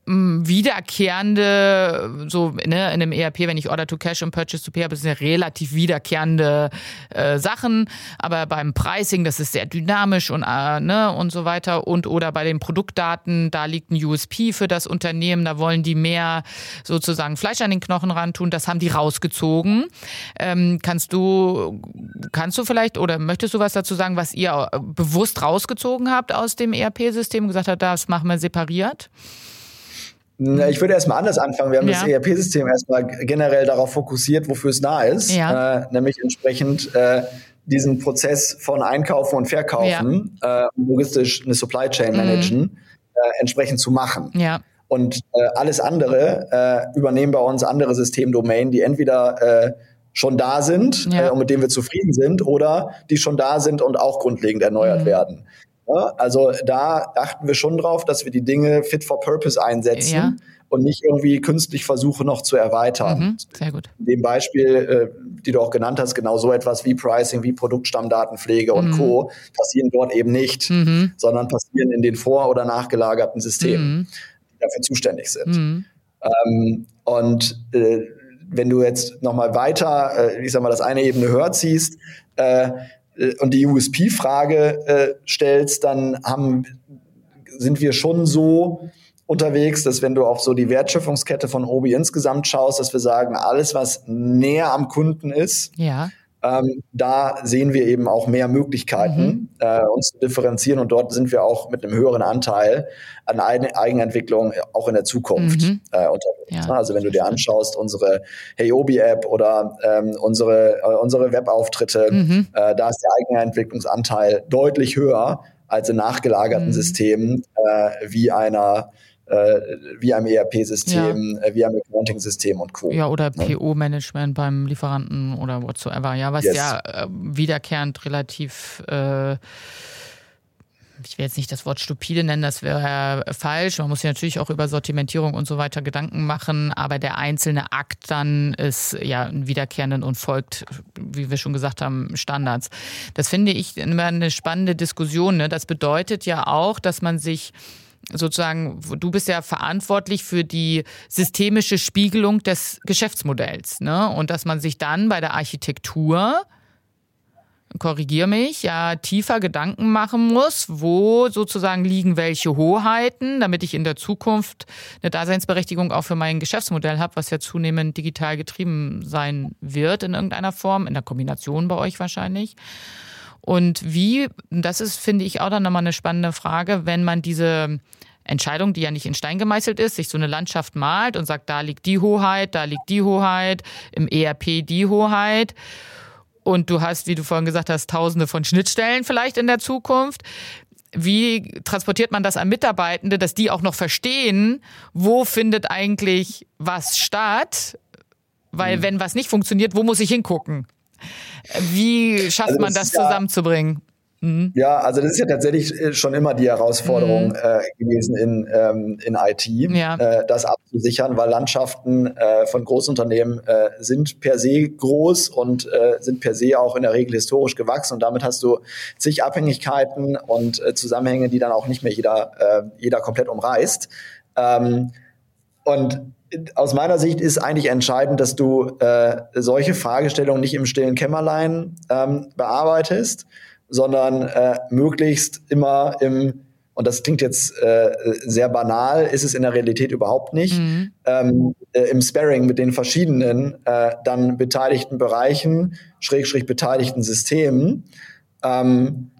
wiederkehrende, so ne, in einem ERP, wenn ich Order to Cash und Purchase to Pay habe, das sind ja relativ wiederkehrende äh, Sachen. Aber beim Pricing, das ist sehr dynamisch und, äh, ne, und so weiter. Und oder bei den Produktdaten, da liegt ein USP für das Unternehmen, da wollen die mehr sozusagen Fleisch an den Knochen ran tun. Das haben die rausgezogen. Ähm, kannst du, kannst du vielleicht oder möchtest du was dazu sagen, was ihr bewusst rausgezogen habt aus dem ERP-System und gesagt habt, das machen wir separiert? Ich würde erstmal anders anfangen. Wir haben ja. das ERP-System erstmal generell darauf fokussiert, wofür es da ist, ja. äh, nämlich entsprechend äh, diesen Prozess von Einkaufen und Verkaufen, ja. äh, logistisch eine Supply Chain mhm. managen, mhm. entsprechend zu machen. Und äh, alles andere äh, übernehmen bei uns andere Systemdomänen, die entweder schon da sind und mit denen wir zufrieden sind oder die schon da sind und auch grundlegend erneuert mhm. werden. Also da achten wir schon drauf, dass wir die Dinge fit for purpose einsetzen. Ja. Und nicht irgendwie künstlich versuchen, noch zu erweitern. Mhm, sehr gut. In dem Beispiel, äh, die du auch genannt hast, genau so etwas wie Pricing, wie Produktstammdatenpflege und mhm. Co. passieren dort eben nicht, mhm. sondern passieren in den vor- oder nachgelagerten Systemen, mhm. die dafür zuständig sind. Mhm. Ähm, und äh, wenn du jetzt nochmal weiter, äh, ich sag mal, das eine Ebene höher ziehst, äh, und die USP-Frage äh, stellst, dann haben, sind wir schon so unterwegs, dass wenn du auf so die Wertschöpfungskette von Obi insgesamt schaust, dass wir sagen, alles, was näher am Kunden ist, ja. Ähm, da sehen wir eben auch mehr Möglichkeiten, mhm. äh, uns zu differenzieren und dort sind wir auch mit einem höheren Anteil an Eigenentwicklung auch in der Zukunft mhm. äh, unterwegs. Ja. Also wenn du dir anschaust, unsere Heyobi-App oder ähm, unsere, äh, unsere Webauftritte, mhm. äh, da ist der Eigenentwicklungsanteil deutlich höher als in nachgelagerten mhm. Systemen äh, wie einer äh, wie am ERP-System, ja. äh, wie am Accounting-System und Co. Ja, oder PO-Management beim Lieferanten oder whatsoever. Ja, was yes. ja äh, wiederkehrend relativ äh, ich will jetzt nicht das Wort stupide nennen, das wäre falsch. Man muss sich natürlich auch über Sortimentierung und so weiter Gedanken machen, aber der einzelne Akt dann ist ja ein wiederkehrenden und folgt, wie wir schon gesagt haben, Standards. Das finde ich immer eine spannende Diskussion. Ne? Das bedeutet ja auch, dass man sich sozusagen, du bist ja verantwortlich für die systemische Spiegelung des Geschäftsmodells. Ne? Und dass man sich dann bei der Architektur korrigiere mich, ja tiefer Gedanken machen muss, wo sozusagen liegen welche Hoheiten, damit ich in der Zukunft eine Daseinsberechtigung auch für mein Geschäftsmodell habe, was ja zunehmend digital getrieben sein wird in irgendeiner Form, in der Kombination bei euch wahrscheinlich. Und wie, das ist, finde ich, auch dann nochmal eine spannende Frage, wenn man diese Entscheidung, die ja nicht in Stein gemeißelt ist, sich so eine Landschaft malt und sagt, da liegt die Hoheit, da liegt die Hoheit, im ERP die Hoheit. Und du hast, wie du vorhin gesagt hast, tausende von Schnittstellen vielleicht in der Zukunft. Wie transportiert man das an Mitarbeitende, dass die auch noch verstehen, wo findet eigentlich was statt? Weil mhm. wenn was nicht funktioniert, wo muss ich hingucken? Wie schafft also man das ja, zusammenzubringen? Mhm. Ja, also das ist ja tatsächlich äh, schon immer die Herausforderung mhm. äh, gewesen in, ähm, in IT, ja. äh, das abzusichern, weil Landschaften äh, von Großunternehmen äh, sind per se groß und äh, sind per se auch in der Regel historisch gewachsen und damit hast du zig Abhängigkeiten und Zusammenhänge, die dann auch nicht mehr jeder, jeder komplett umreißt. Ähm, und aus meiner Sicht ist eigentlich entscheidend, dass du äh, solche Fragestellungen nicht im stillen Kämmerlein ähm, bearbeitest, sondern äh, möglichst immer im, und das klingt jetzt äh, sehr banal, ist es in der Realität überhaupt nicht, mhm. ähm, äh, im Sparring mit den verschiedenen äh, dann beteiligten Bereichen, schräg, beteiligten Systemen, ähm,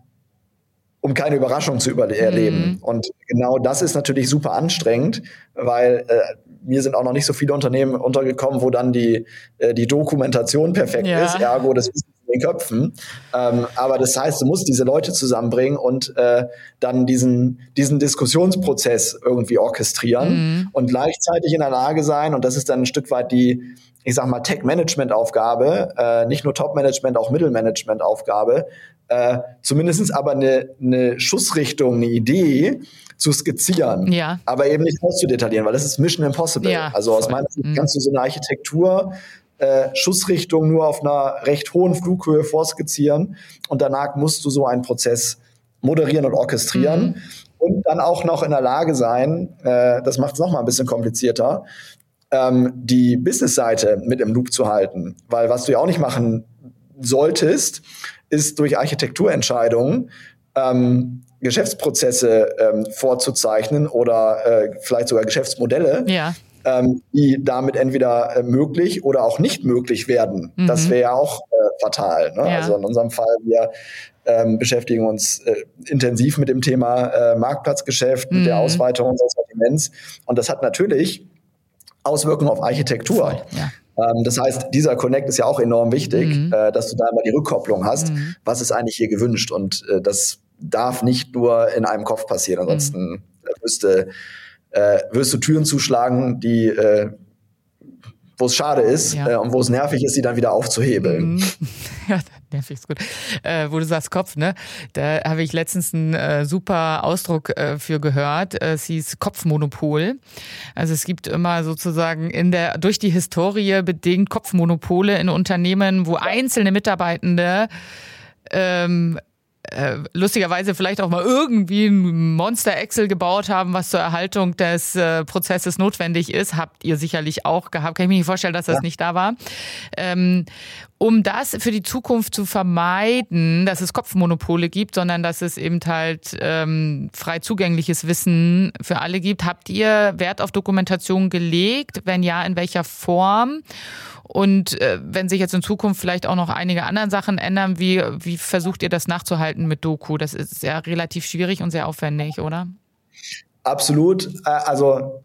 um keine Überraschung zu erleben. Mhm. Und genau das ist natürlich super anstrengend, weil äh, mir sind auch noch nicht so viele Unternehmen untergekommen, wo dann die, äh, die Dokumentation perfekt ja. ist, ergo das Wissen in den Köpfen. Ähm, aber das heißt, du musst diese Leute zusammenbringen und äh, dann diesen, diesen Diskussionsprozess irgendwie orchestrieren mhm. und gleichzeitig in der Lage sein, und das ist dann ein Stück weit die, ich sag mal, Tech-Management-Aufgabe, äh, nicht nur Top-Management, auch Mittelmanagement-Aufgabe, äh, zumindest aber eine, eine Schussrichtung, eine Idee zu skizzieren, ja. aber eben nicht auszudetaillieren, weil das ist Mission Impossible. Ja, also aus meiner Sicht mhm. kannst du so eine Architektur äh, Schussrichtung nur auf einer recht hohen Flughöhe vorskizzieren und danach musst du so einen Prozess moderieren und orchestrieren mhm. und dann auch noch in der Lage sein, äh, das macht es noch mal ein bisschen komplizierter, ähm, die Business-Seite mit im Loop zu halten, weil was du ja auch nicht machen solltest, ist durch Architekturentscheidungen ähm, Geschäftsprozesse ähm, vorzuzeichnen oder äh, vielleicht sogar Geschäftsmodelle, ja. ähm, die damit entweder äh, möglich oder auch nicht möglich werden. Mhm. Das wäre ja auch äh, fatal. Ne? Ja. Also in unserem Fall, wir ähm, beschäftigen uns äh, intensiv mit dem Thema äh, Marktplatzgeschäft, mhm. mit der mhm. Ausweitung unseres Sortiments. Und das hat natürlich Auswirkungen auf Architektur. Voll, ja. Ähm, das heißt, dieser Connect ist ja auch enorm wichtig, mhm. äh, dass du da immer die Rückkopplung hast. Mhm. Was ist eigentlich hier gewünscht? Und das darf nicht nur in einem Kopf passieren. Ansonsten mhm. müsste, äh, wirst du Türen zuschlagen, die äh, wo es schade ist ja. äh, und wo es nervig ist, sie dann wieder aufzuhebeln. Mhm. Ja, nervig ist gut. Äh, wo du sagst Kopf, ne? Da habe ich letztens einen äh, super Ausdruck äh, für gehört. Äh, es hieß Kopfmonopol. Also es gibt immer sozusagen in der durch die Historie bedingt Kopfmonopole in Unternehmen, wo einzelne Mitarbeitende ähm, äh, lustigerweise vielleicht auch mal irgendwie ein Monster Excel gebaut haben, was zur Erhaltung des äh, Prozesses notwendig ist. Habt ihr sicherlich auch gehabt. Kann ich mir nicht vorstellen, dass das ja. nicht da war. Ähm, um das für die Zukunft zu vermeiden, dass es Kopfmonopole gibt, sondern dass es eben halt ähm, frei zugängliches Wissen für alle gibt, habt ihr Wert auf Dokumentation gelegt? Wenn ja, in welcher Form? Und äh, wenn sich jetzt in Zukunft vielleicht auch noch einige andere Sachen ändern, wie, wie versucht ihr das nachzuhalten mit Doku? Das ist ja relativ schwierig und sehr aufwendig, oder? Absolut. Äh, also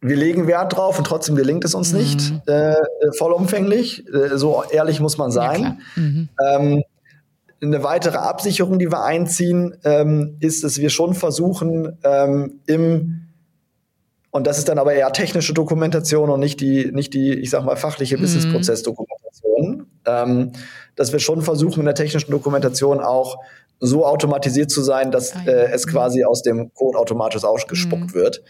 wir legen Wert drauf und trotzdem gelingt es uns mhm. nicht äh, vollumfänglich. Äh, so ehrlich muss man sein. Ja, mhm. ähm, eine weitere Absicherung, die wir einziehen, ähm, ist, dass wir schon versuchen, ähm, im und das ist dann aber eher technische Dokumentation und nicht die, nicht die, ich sag mal, fachliche mhm. Business-Prozess-Dokumentation. Ähm, dass wir schon versuchen, in der technischen Dokumentation auch so automatisiert zu sein, dass ah, äh, es quasi aus dem Code automatisch ausgespuckt mhm. wird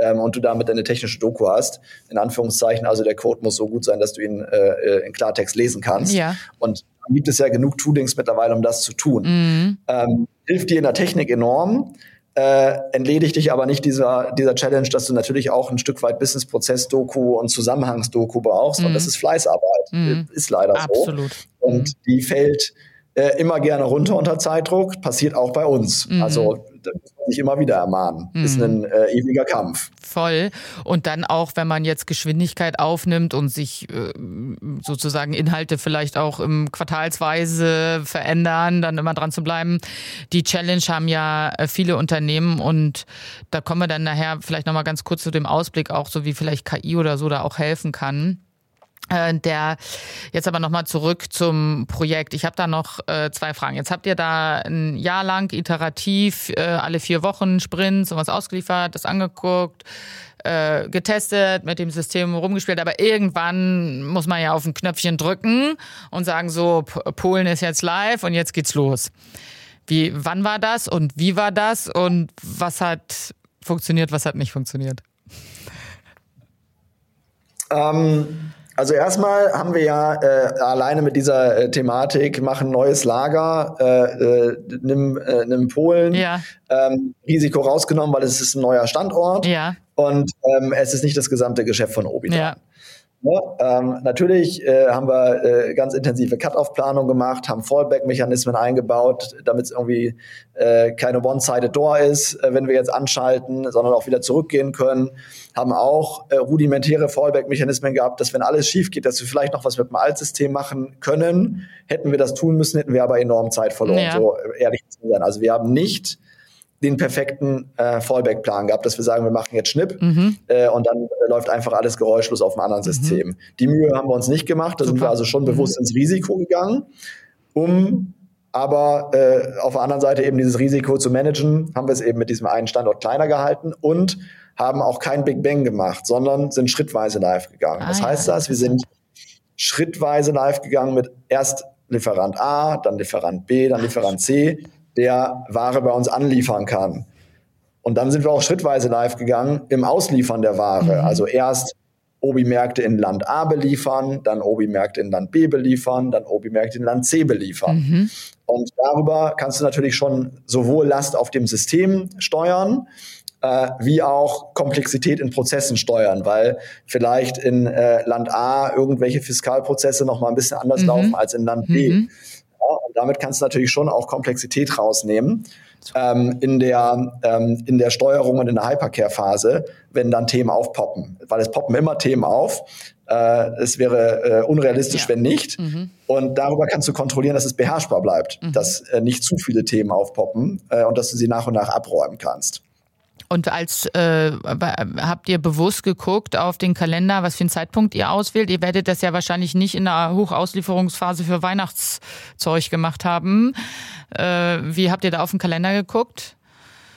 ähm, und du damit eine technische Doku hast. In Anführungszeichen, also der Code muss so gut sein, dass du ihn äh, äh in Klartext lesen kannst. Ja. Und gibt es ja genug Toolings mittlerweile, um das zu tun. Mhm. Ähm, hilft dir in der Technik enorm äh, entledigt dich aber nicht dieser, dieser Challenge, dass du natürlich auch ein Stück weit Business-Prozess-Doku und Zusammenhangs-Doku brauchst. Mhm. Und das ist Fleißarbeit. Mhm. Ist leider Absolut. so. Und mhm. die fällt äh, immer gerne runter unter Zeitdruck, passiert auch bei uns. Mhm. Also da muss man sich immer wieder ermahnen. Mhm. Ist ein äh, ewiger Kampf. Voll. Und dann auch, wenn man jetzt Geschwindigkeit aufnimmt und sich äh, sozusagen Inhalte vielleicht auch im Quartalsweise verändern, dann immer dran zu bleiben. Die Challenge haben ja äh, viele Unternehmen und da kommen wir dann nachher vielleicht nochmal ganz kurz zu dem Ausblick auch, so wie vielleicht KI oder so da auch helfen kann. Äh, der jetzt aber nochmal zurück zum Projekt. Ich habe da noch äh, zwei Fragen. Jetzt habt ihr da ein Jahr lang iterativ äh, alle vier Wochen Sprints und was ausgeliefert, das angeguckt, äh, getestet, mit dem System rumgespielt, aber irgendwann muss man ja auf ein Knöpfchen drücken und sagen so, Polen ist jetzt live und jetzt geht's los. Wie, wann war das und wie war das und was hat funktioniert, was hat nicht funktioniert? Ähm, also erstmal haben wir ja äh, alleine mit dieser äh, Thematik, machen neues Lager, äh, äh, nimm, äh, nimm Polen, ja. ähm, Risiko rausgenommen, weil es ist ein neuer Standort ja. und ähm, es ist nicht das gesamte Geschäft von Obi. Ja. Ja, ähm, natürlich äh, haben wir äh, ganz intensive Cut-off-Planung gemacht, haben Fallback-Mechanismen eingebaut, damit es irgendwie äh, keine One-Sided Door ist, äh, wenn wir jetzt anschalten, sondern auch wieder zurückgehen können. Haben auch äh, rudimentäre Fallback-Mechanismen gehabt, dass wenn alles schief geht, dass wir vielleicht noch was mit dem Altsystem machen können. Hätten wir das tun müssen, hätten wir aber enorm Zeit verloren, ja. so äh, ehrlich zu sein. Also wir haben nicht den perfekten äh, Fallback-Plan gehabt, dass wir sagen, wir machen jetzt Schnipp mhm. äh, und dann äh, läuft einfach alles geräuschlos auf einem anderen mhm. System. Die Mühe haben wir uns nicht gemacht, da Super. sind wir also schon mhm. bewusst ins Risiko gegangen, um aber äh, auf der anderen Seite eben dieses Risiko zu managen, haben wir es eben mit diesem einen Standort kleiner gehalten und haben auch kein Big Bang gemacht, sondern sind schrittweise live gegangen. Ah, Was heißt ja. das? Wir sind schrittweise live gegangen mit erst Lieferant A, dann Lieferant B, dann Lieferant C der Ware bei uns anliefern kann. Und dann sind wir auch schrittweise live gegangen im Ausliefern der Ware. Mhm. Also erst Obi-Märkte in Land A beliefern, dann Obi-Märkte in Land B beliefern, dann Obi-Märkte in Land C beliefern. Mhm. Und darüber kannst du natürlich schon sowohl Last auf dem System steuern, äh, wie auch Komplexität in Prozessen steuern, weil vielleicht in äh, Land A irgendwelche Fiskalprozesse noch mal ein bisschen anders mhm. laufen als in Land B. Mhm. Und damit kannst du natürlich schon auch Komplexität rausnehmen ähm, in, der, ähm, in der Steuerung und in der Hypercare-Phase, wenn dann Themen aufpoppen. Weil es poppen immer Themen auf. Äh, es wäre äh, unrealistisch, ja. wenn nicht. Mhm. Und darüber kannst du kontrollieren, dass es beherrschbar bleibt, mhm. dass äh, nicht zu viele Themen aufpoppen äh, und dass du sie nach und nach abräumen kannst. Und als äh, habt ihr bewusst geguckt auf den Kalender, was für einen Zeitpunkt ihr auswählt? Ihr werdet das ja wahrscheinlich nicht in der Hochauslieferungsphase für Weihnachtszeug gemacht haben. Äh, wie habt ihr da auf den Kalender geguckt?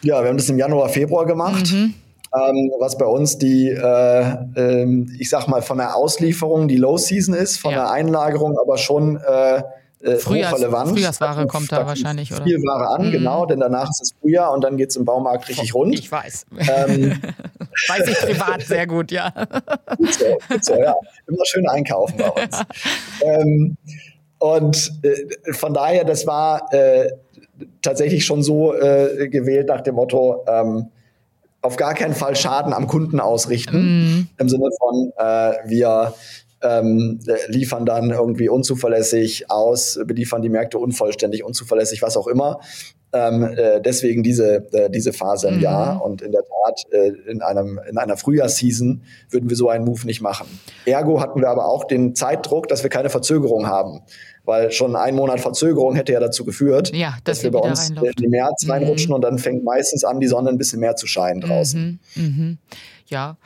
Ja, wir haben das im Januar, Februar gemacht. Mhm. Ähm, was bei uns die, äh, äh, ich sag mal, von der Auslieferung die Low Season ist, von ja. der Einlagerung aber schon äh, äh, Frühjahrs, hochrelevant. Frühjahrsware kommt da, wahrscheinlich, oder? Viel Ware an, mhm. genau, denn danach ist es Frühjahr und dann geht es im Baumarkt richtig rund. Ich weiß. Ähm, weiß ich privat sehr gut, ja. gut so, gut so, ja. Immer schön einkaufen bei uns. ähm, und äh, von daher, das war äh, tatsächlich schon so äh, gewählt nach dem Motto, ähm, auf gar keinen Fall Schaden am Kunden ausrichten. Mm. Im Sinne von, äh, wir ähm, liefern dann irgendwie unzuverlässig aus, beliefern die Märkte unvollständig, unzuverlässig, was auch immer. Ähm, äh, deswegen diese, äh, diese Phase im mhm. Jahr. Und in der Tat, äh, in, einem, in einer Frühjahrsseason würden wir so einen Move nicht machen. Ergo hatten wir aber auch den Zeitdruck, dass wir keine Verzögerung haben. Weil schon ein Monat Verzögerung hätte ja dazu geführt, ja, dass, dass wir bei uns reinläuft. in den März mhm. reinrutschen und dann fängt meistens an, die Sonne ein bisschen mehr zu scheinen draußen. Mhm. mhm. Ja,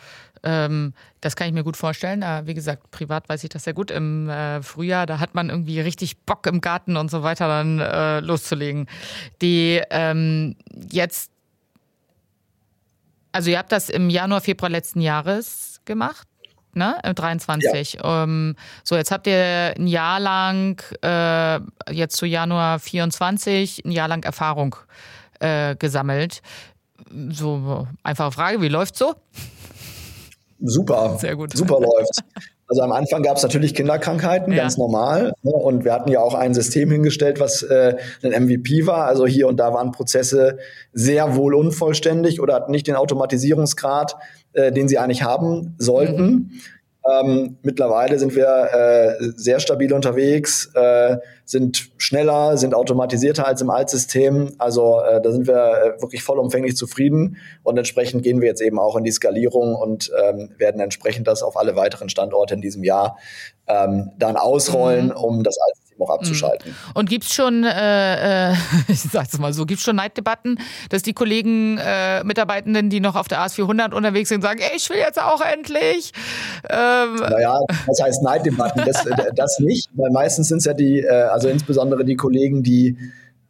ähm, das kann ich mir gut vorstellen. Äh, wie gesagt, privat weiß ich das sehr gut. Im äh, Frühjahr, da hat man irgendwie richtig Bock im Garten und so weiter dann äh, loszulegen. Die ähm, jetzt, also ihr habt das im Januar, Februar letzten Jahres gemacht. Ne, 23. Ja. Ähm, so, jetzt habt ihr ein Jahr lang, äh, jetzt zu Januar 24, ein Jahr lang Erfahrung äh, gesammelt. So, einfache Frage, wie läuft's so? Super. Sehr gut. Super läuft. Also am Anfang gab es natürlich Kinderkrankheiten, ja. ganz normal. Ne? Und wir hatten ja auch ein System hingestellt, was äh, ein MVP war. Also hier und da waren Prozesse sehr wohl unvollständig oder hatten nicht den Automatisierungsgrad, äh, den sie eigentlich haben sollten. Mhm. Ähm, mittlerweile sind wir äh, sehr stabil unterwegs, äh, sind schneller, sind automatisierter als im Altsystem. Also äh, da sind wir äh, wirklich vollumfänglich zufrieden und entsprechend gehen wir jetzt eben auch in die Skalierung und ähm, werden entsprechend das auf alle weiteren Standorte in diesem Jahr ähm, dann ausrollen, mhm. um das Altsystem auch abzuschalten. Mhm. Und gibt es schon, äh, äh, ich sag's mal so, gibt es schon Neiddebatten, dass die Kollegen, äh, Mitarbeitenden, die noch auf der AS400 unterwegs sind, sagen, ey, ich will jetzt auch endlich? Ähm, naja, das heißt Neiddebatten, das, das nicht, weil meistens sind es ja die, äh, also insbesondere die Kollegen, die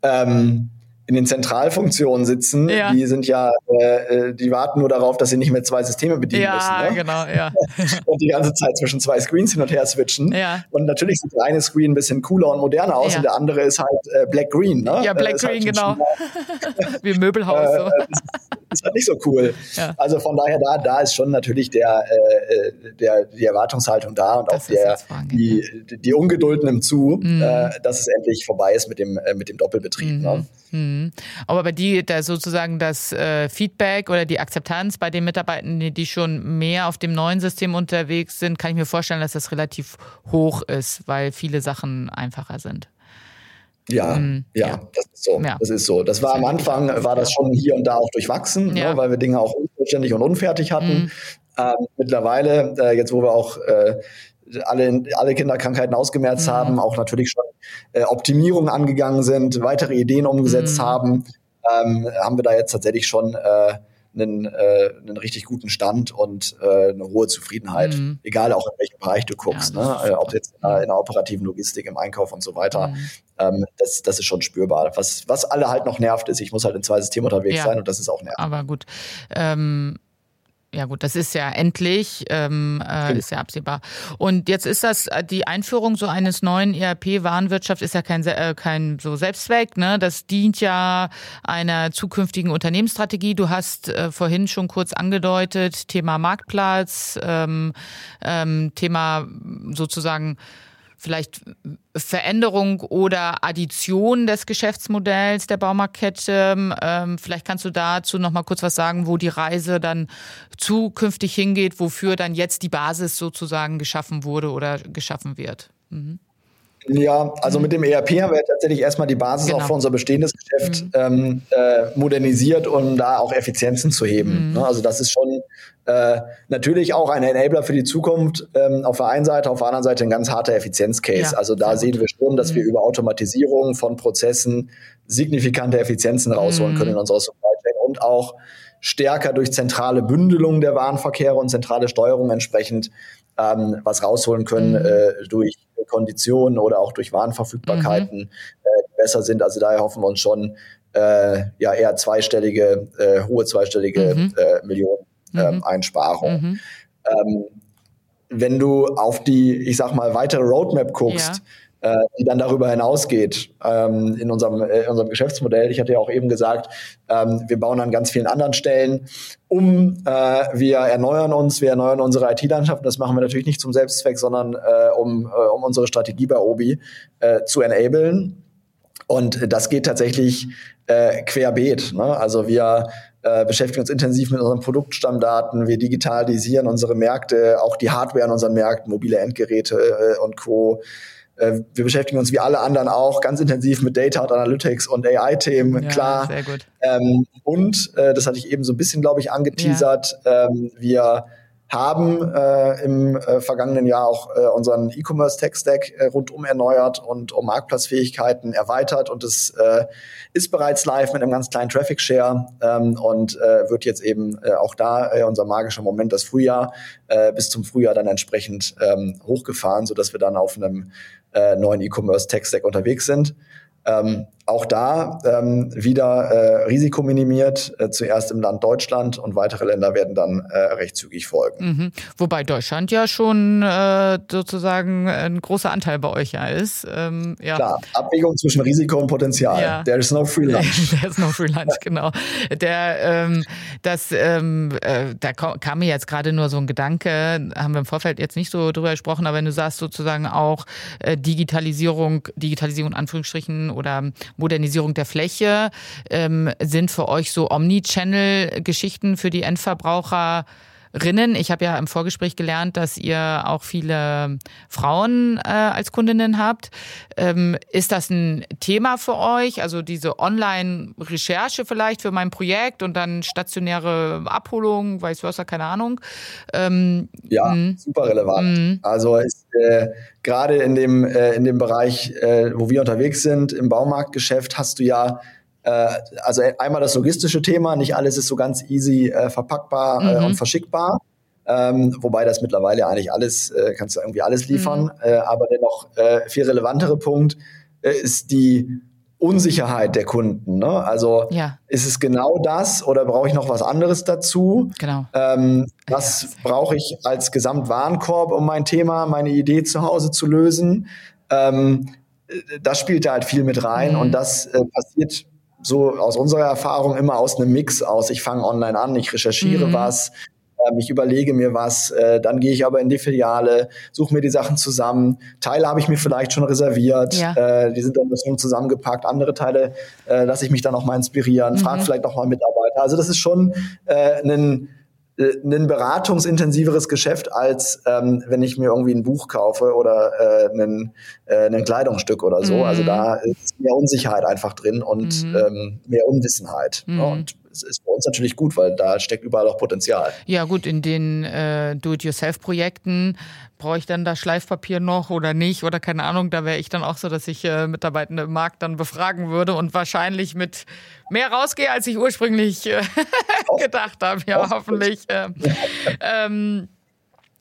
ähm, in den Zentralfunktionen sitzen, ja. die sind ja, äh, die warten nur darauf, dass sie nicht mehr zwei Systeme bedienen ja, müssen. Ja, ne? genau, ja. und die ganze Zeit zwischen zwei Screens hin und her switchen. Ja. Und natürlich sieht der eine Screen ein bisschen cooler und moderner aus ja. und der andere ist halt äh, Black Green. Ne? Ja, Black äh, Green, halt genau. Wie Möbelhaus. so. Äh, ist halt nicht so cool. Ja. Also von daher, da, da ist schon natürlich der, äh, der, die Erwartungshaltung da und das auch der, die, die Ungeduld nimmt zu, mhm. äh, dass es endlich vorbei ist mit dem, äh, mit dem Doppelbetrieb. Mhm. Ne? Mhm. Aber bei die, da sozusagen das äh, Feedback oder die Akzeptanz bei den Mitarbeitenden, die schon mehr auf dem neuen System unterwegs sind, kann ich mir vorstellen, dass das relativ hoch ist, weil viele Sachen einfacher sind. Ja, mhm. ja, ja, das ist so. Ja. Das ist so. Das war am Anfang, war das schon hier und da auch durchwachsen, ne, ja. ne, weil wir Dinge auch unvollständig und unfertig hatten. Mhm. Ähm, mittlerweile, äh, jetzt wo wir auch äh, alle, alle Kinderkrankheiten ausgemerzt mhm. haben, auch natürlich schon äh, Optimierungen angegangen sind, weitere Ideen umgesetzt mhm. haben, ähm, haben wir da jetzt tatsächlich schon äh, einen, äh, einen richtig guten Stand und äh, eine hohe Zufriedenheit, mhm. egal auch in welchem Bereich du guckst, ja, ne? Ob jetzt in, in der operativen Logistik, im Einkauf und so weiter. Mhm. Ähm, das, das ist schon spürbar. Was, was alle halt noch nervt, ist, ich muss halt in zwei Systemen unterwegs ja. sein und das ist auch nervig. Aber gut. Ähm ja gut, das ist ja endlich, ähm, äh, ist ja absehbar. Und jetzt ist das äh, die Einführung so eines neuen ERP-Warenwirtschaft ist ja kein äh, kein so Selbstzweck, ne? Das dient ja einer zukünftigen Unternehmensstrategie. Du hast äh, vorhin schon kurz angedeutet Thema Marktplatz, ähm, ähm, Thema sozusagen vielleicht Veränderung oder Addition des Geschäftsmodells der Baumarktkette. Ähm, vielleicht kannst du dazu noch mal kurz was sagen, wo die Reise dann zukünftig hingeht, wofür dann jetzt die Basis sozusagen geschaffen wurde oder geschaffen wird. Mhm. Ja, also mit dem ERP haben wir tatsächlich erstmal die Basis genau. auch für unser bestehendes Geschäft mhm. ähm, äh, modernisiert, um da auch Effizienzen zu heben. Mhm. Ne, also das ist schon äh, natürlich auch ein Enabler für die Zukunft. Ähm, auf der einen Seite, auf der anderen Seite ein ganz harter Effizienzcase. Ja. Also da sehen wir schon, dass mhm. wir über Automatisierung von Prozessen signifikante Effizienzen rausholen mhm. können in unserer Supply Chain und auch stärker durch zentrale Bündelung der Warenverkehre und zentrale Steuerung entsprechend ähm, was rausholen können mhm. äh, durch Konditionen oder auch durch Warenverfügbarkeiten mhm. äh, besser sind. Also daher hoffen wir uns schon äh, ja eher zweistellige, äh, hohe zweistellige mhm. äh, Millionen ähm, mhm. Einsparung. Mhm. Ähm, wenn du auf die, ich sag mal, weitere Roadmap guckst, ja die dann darüber hinausgeht ähm, in, unserem, äh, in unserem Geschäftsmodell. Ich hatte ja auch eben gesagt, ähm, wir bauen an ganz vielen anderen Stellen um. Äh, wir erneuern uns, wir erneuern unsere IT-Landschaft. Das machen wir natürlich nicht zum Selbstzweck, sondern äh, um, äh, um unsere Strategie bei Obi äh, zu enablen. Und das geht tatsächlich äh, querbeet. Ne? Also wir äh, beschäftigen uns intensiv mit unseren Produktstammdaten, wir digitalisieren unsere Märkte, auch die Hardware in unseren Märkten, mobile Endgeräte äh, und Co. Äh, wir beschäftigen uns wie alle anderen auch ganz intensiv mit Data und Analytics und AI-Themen, ja, klar. Sehr gut. Ähm, und, äh, das hatte ich eben so ein bisschen, glaube ich, angeteasert, ja. ähm, wir haben äh, im äh, vergangenen Jahr auch äh, unseren E-Commerce-Tech-Stack äh, rundum erneuert und um Marktplatzfähigkeiten erweitert und es ist bereits live mit einem ganz kleinen Traffic-Share ähm, und wird jetzt eben auch da unser magischer Moment, das Frühjahr, bis zum Frühjahr dann entsprechend ähm, hochgefahren, sodass wir dann auf einem äh, neuen E-Commerce-Tech-Stack unterwegs sind. Ähm, auch da ähm, wieder äh, risikominimiert, äh, zuerst im Land Deutschland und weitere Länder werden dann äh, recht zügig folgen. Mhm. Wobei Deutschland ja schon äh, sozusagen ein großer Anteil bei euch ja ist. Ähm, ja. Klar, Abwägung zwischen Risiko und Potenzial. Ja. There is no free lunch. There is no free lunch, genau. Der, ähm, das, ähm, äh, da kam mir jetzt gerade nur so ein Gedanke, haben wir im Vorfeld jetzt nicht so drüber gesprochen, aber wenn du sagst sozusagen auch äh, Digitalisierung, Digitalisierung in Anführungsstrichen oder Modernisierung der Fläche ähm, sind für euch so Omni-Channel-Geschichten für die Endverbraucher Rinnen. Ich habe ja im Vorgespräch gelernt, dass ihr auch viele Frauen äh, als Kundinnen habt. Ähm, ist das ein Thema für euch? Also diese Online-Recherche vielleicht für mein Projekt und dann stationäre Abholung, weiß was, keine Ahnung. Ähm, ja, mh. super relevant. Mh. Also ist äh, gerade in dem äh, in dem Bereich, äh, wo wir unterwegs sind, im Baumarktgeschäft, hast du ja also einmal das logistische Thema, nicht alles ist so ganz easy äh, verpackbar äh, mhm. und verschickbar. Ähm, wobei das mittlerweile eigentlich alles, äh, kannst du irgendwie alles liefern. Mhm. Äh, aber der noch äh, viel relevantere Punkt äh, ist die Unsicherheit der Kunden. Ne? Also ja. ist es genau das oder brauche ich noch was anderes dazu? Genau. Ähm, was brauche ich als Gesamtwarenkorb, um mein Thema, meine Idee zu Hause zu lösen? Ähm, das spielt da halt viel mit rein mhm. und das äh, passiert so aus unserer Erfahrung immer aus einem Mix aus. Ich fange online an, ich recherchiere mhm. was, ähm, ich überlege mir was, äh, dann gehe ich aber in die Filiale, suche mir die Sachen zusammen. Teile habe ich mir vielleicht schon reserviert, ja. äh, die sind dann schon zusammengepackt. Andere Teile äh, lasse ich mich dann auch mal inspirieren, mhm. frage vielleicht auch mal Mitarbeiter. Also das ist schon äh, ein ein beratungsintensiveres Geschäft, als ähm, wenn ich mir irgendwie ein Buch kaufe oder äh, ein, äh, ein Kleidungsstück oder so. Mhm. Also da ist mehr Unsicherheit einfach drin und mhm. ähm, mehr Unwissenheit. Mhm. Und es ist für uns natürlich gut, weil da steckt überall auch Potenzial. Ja gut, in den äh, Do-it-yourself-Projekten brauche ich dann da Schleifpapier noch oder nicht oder keine Ahnung, da wäre ich dann auch so, dass ich äh, Mitarbeitende im Markt dann befragen würde und wahrscheinlich mit mehr rausgehe, als ich ursprünglich äh, gedacht habe. Ja, hoffentlich. Äh, ähm,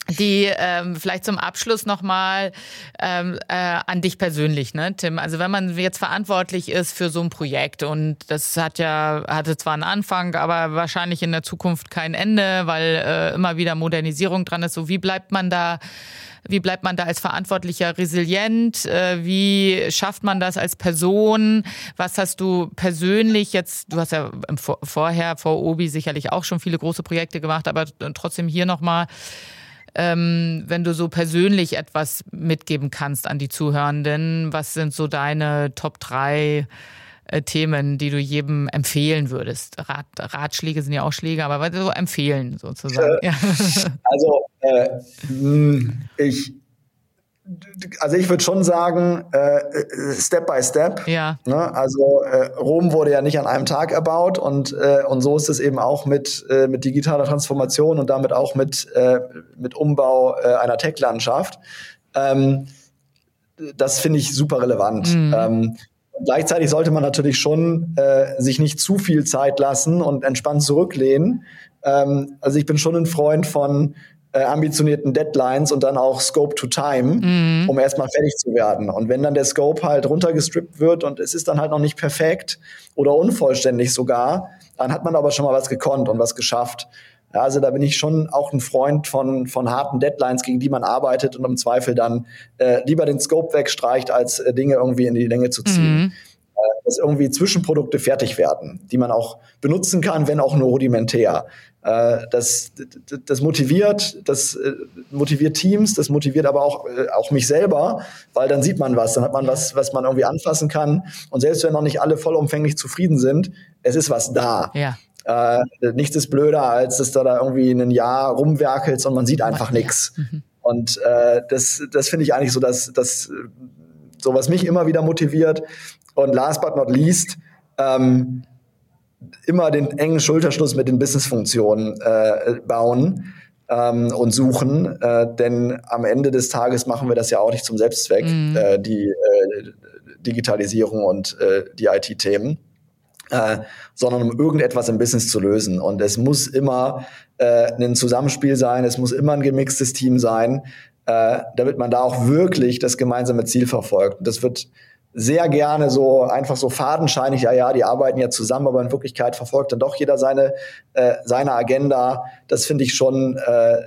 die ähm, vielleicht zum Abschluss nochmal ähm, äh, an dich persönlich, ne, Tim? Also wenn man jetzt verantwortlich ist für so ein Projekt und das hat ja hatte zwar einen Anfang, aber wahrscheinlich in der Zukunft kein Ende, weil äh, immer wieder Modernisierung dran ist. So wie bleibt man da? Wie bleibt man da als Verantwortlicher resilient? Äh, wie schafft man das als Person? Was hast du persönlich jetzt, du hast ja vorher vor Obi sicherlich auch schon viele große Projekte gemacht, aber trotzdem hier nochmal, ähm, wenn du so persönlich etwas mitgeben kannst an die Zuhörenden, was sind so deine Top 3 äh, Themen, die du jedem empfehlen würdest? Rat, Ratschläge sind ja auch Schläge, aber so empfehlen sozusagen. Äh, also äh, ich also ich würde schon sagen, äh, Step by Step. Ja. Ne? Also äh, Rom wurde ja nicht an einem Tag erbaut und, äh, und so ist es eben auch mit, äh, mit digitaler Transformation und damit auch mit, äh, mit Umbau äh, einer Tech-Landschaft. Ähm, das finde ich super relevant. Mhm. Ähm, gleichzeitig sollte man natürlich schon äh, sich nicht zu viel Zeit lassen und entspannt zurücklehnen. Ähm, also ich bin schon ein Freund von äh, ambitionierten Deadlines und dann auch Scope to Time, mhm. um erstmal fertig zu werden. Und wenn dann der Scope halt runtergestrippt wird und es ist dann halt noch nicht perfekt oder unvollständig sogar, dann hat man aber schon mal was gekonnt und was geschafft. Ja, also da bin ich schon auch ein Freund von, von harten Deadlines, gegen die man arbeitet und im Zweifel dann äh, lieber den Scope wegstreicht, als äh, Dinge irgendwie in die Länge zu ziehen. Mhm. Dass irgendwie Zwischenprodukte fertig werden, die man auch benutzen kann, wenn auch nur rudimentär. Äh, das, das motiviert, das äh, motiviert Teams, das motiviert aber auch, äh, auch mich selber, weil dann sieht man was, dann hat man was, was man irgendwie anfassen kann. Und selbst wenn noch nicht alle vollumfänglich zufrieden sind, es ist was da. Ja. Äh, nichts ist blöder, als dass du da irgendwie ein Jahr rumwerkelst und man sieht einfach nichts. Mhm. Und äh, das, das finde ich eigentlich so, dass, dass so was mich immer wieder motiviert. Und last but not least, ähm, immer den engen Schulterschluss mit den Businessfunktionen äh, bauen ähm, und suchen, äh, denn am Ende des Tages machen wir das ja auch nicht zum Selbstzweck, mhm. äh, die äh, Digitalisierung und äh, die IT-Themen. Äh, sondern um irgendetwas im Business zu lösen. Und es muss immer ein Zusammenspiel sein, es muss immer ein gemixtes Team sein, damit man da auch wirklich das gemeinsame Ziel verfolgt. Das wird sehr gerne so einfach so fadenscheinig, ja, ja, die arbeiten ja zusammen, aber in Wirklichkeit verfolgt dann doch jeder seine, äh, seine Agenda. Das finde ich schon, äh,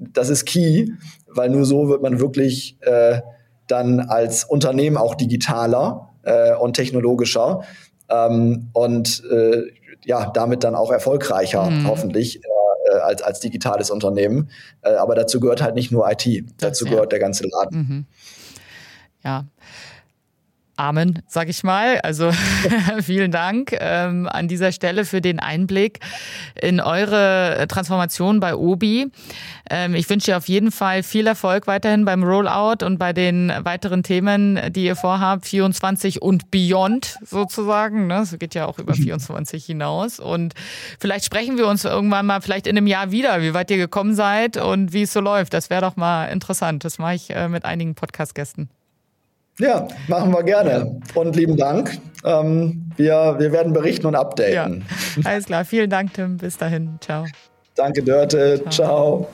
das ist key, weil nur so wird man wirklich äh, dann als Unternehmen auch digitaler äh, und technologischer ähm, und äh, ja, damit dann auch erfolgreicher, mhm. hoffentlich. Äh, als, als digitales Unternehmen. Äh, aber dazu gehört halt nicht nur IT, das, dazu gehört ja. der ganze Laden. Mhm. Ja, Amen, sag ich mal. Also vielen Dank ähm, an dieser Stelle für den Einblick in eure Transformation bei Obi. Ähm, ich wünsche dir auf jeden Fall viel Erfolg weiterhin beim Rollout und bei den weiteren Themen, die ihr vorhabt, 24 und beyond sozusagen. Ne? Das geht ja auch über 24 hinaus. Und vielleicht sprechen wir uns irgendwann mal, vielleicht in einem Jahr wieder, wie weit ihr gekommen seid und wie es so läuft. Das wäre doch mal interessant. Das mache ich äh, mit einigen Podcast-Gästen. Ja, machen wir gerne. Und lieben Dank. Ähm, wir, wir werden berichten und updaten. Ja, alles klar. Vielen Dank, Tim. Bis dahin. Ciao. Danke, Dörte. Ciao. Ciao.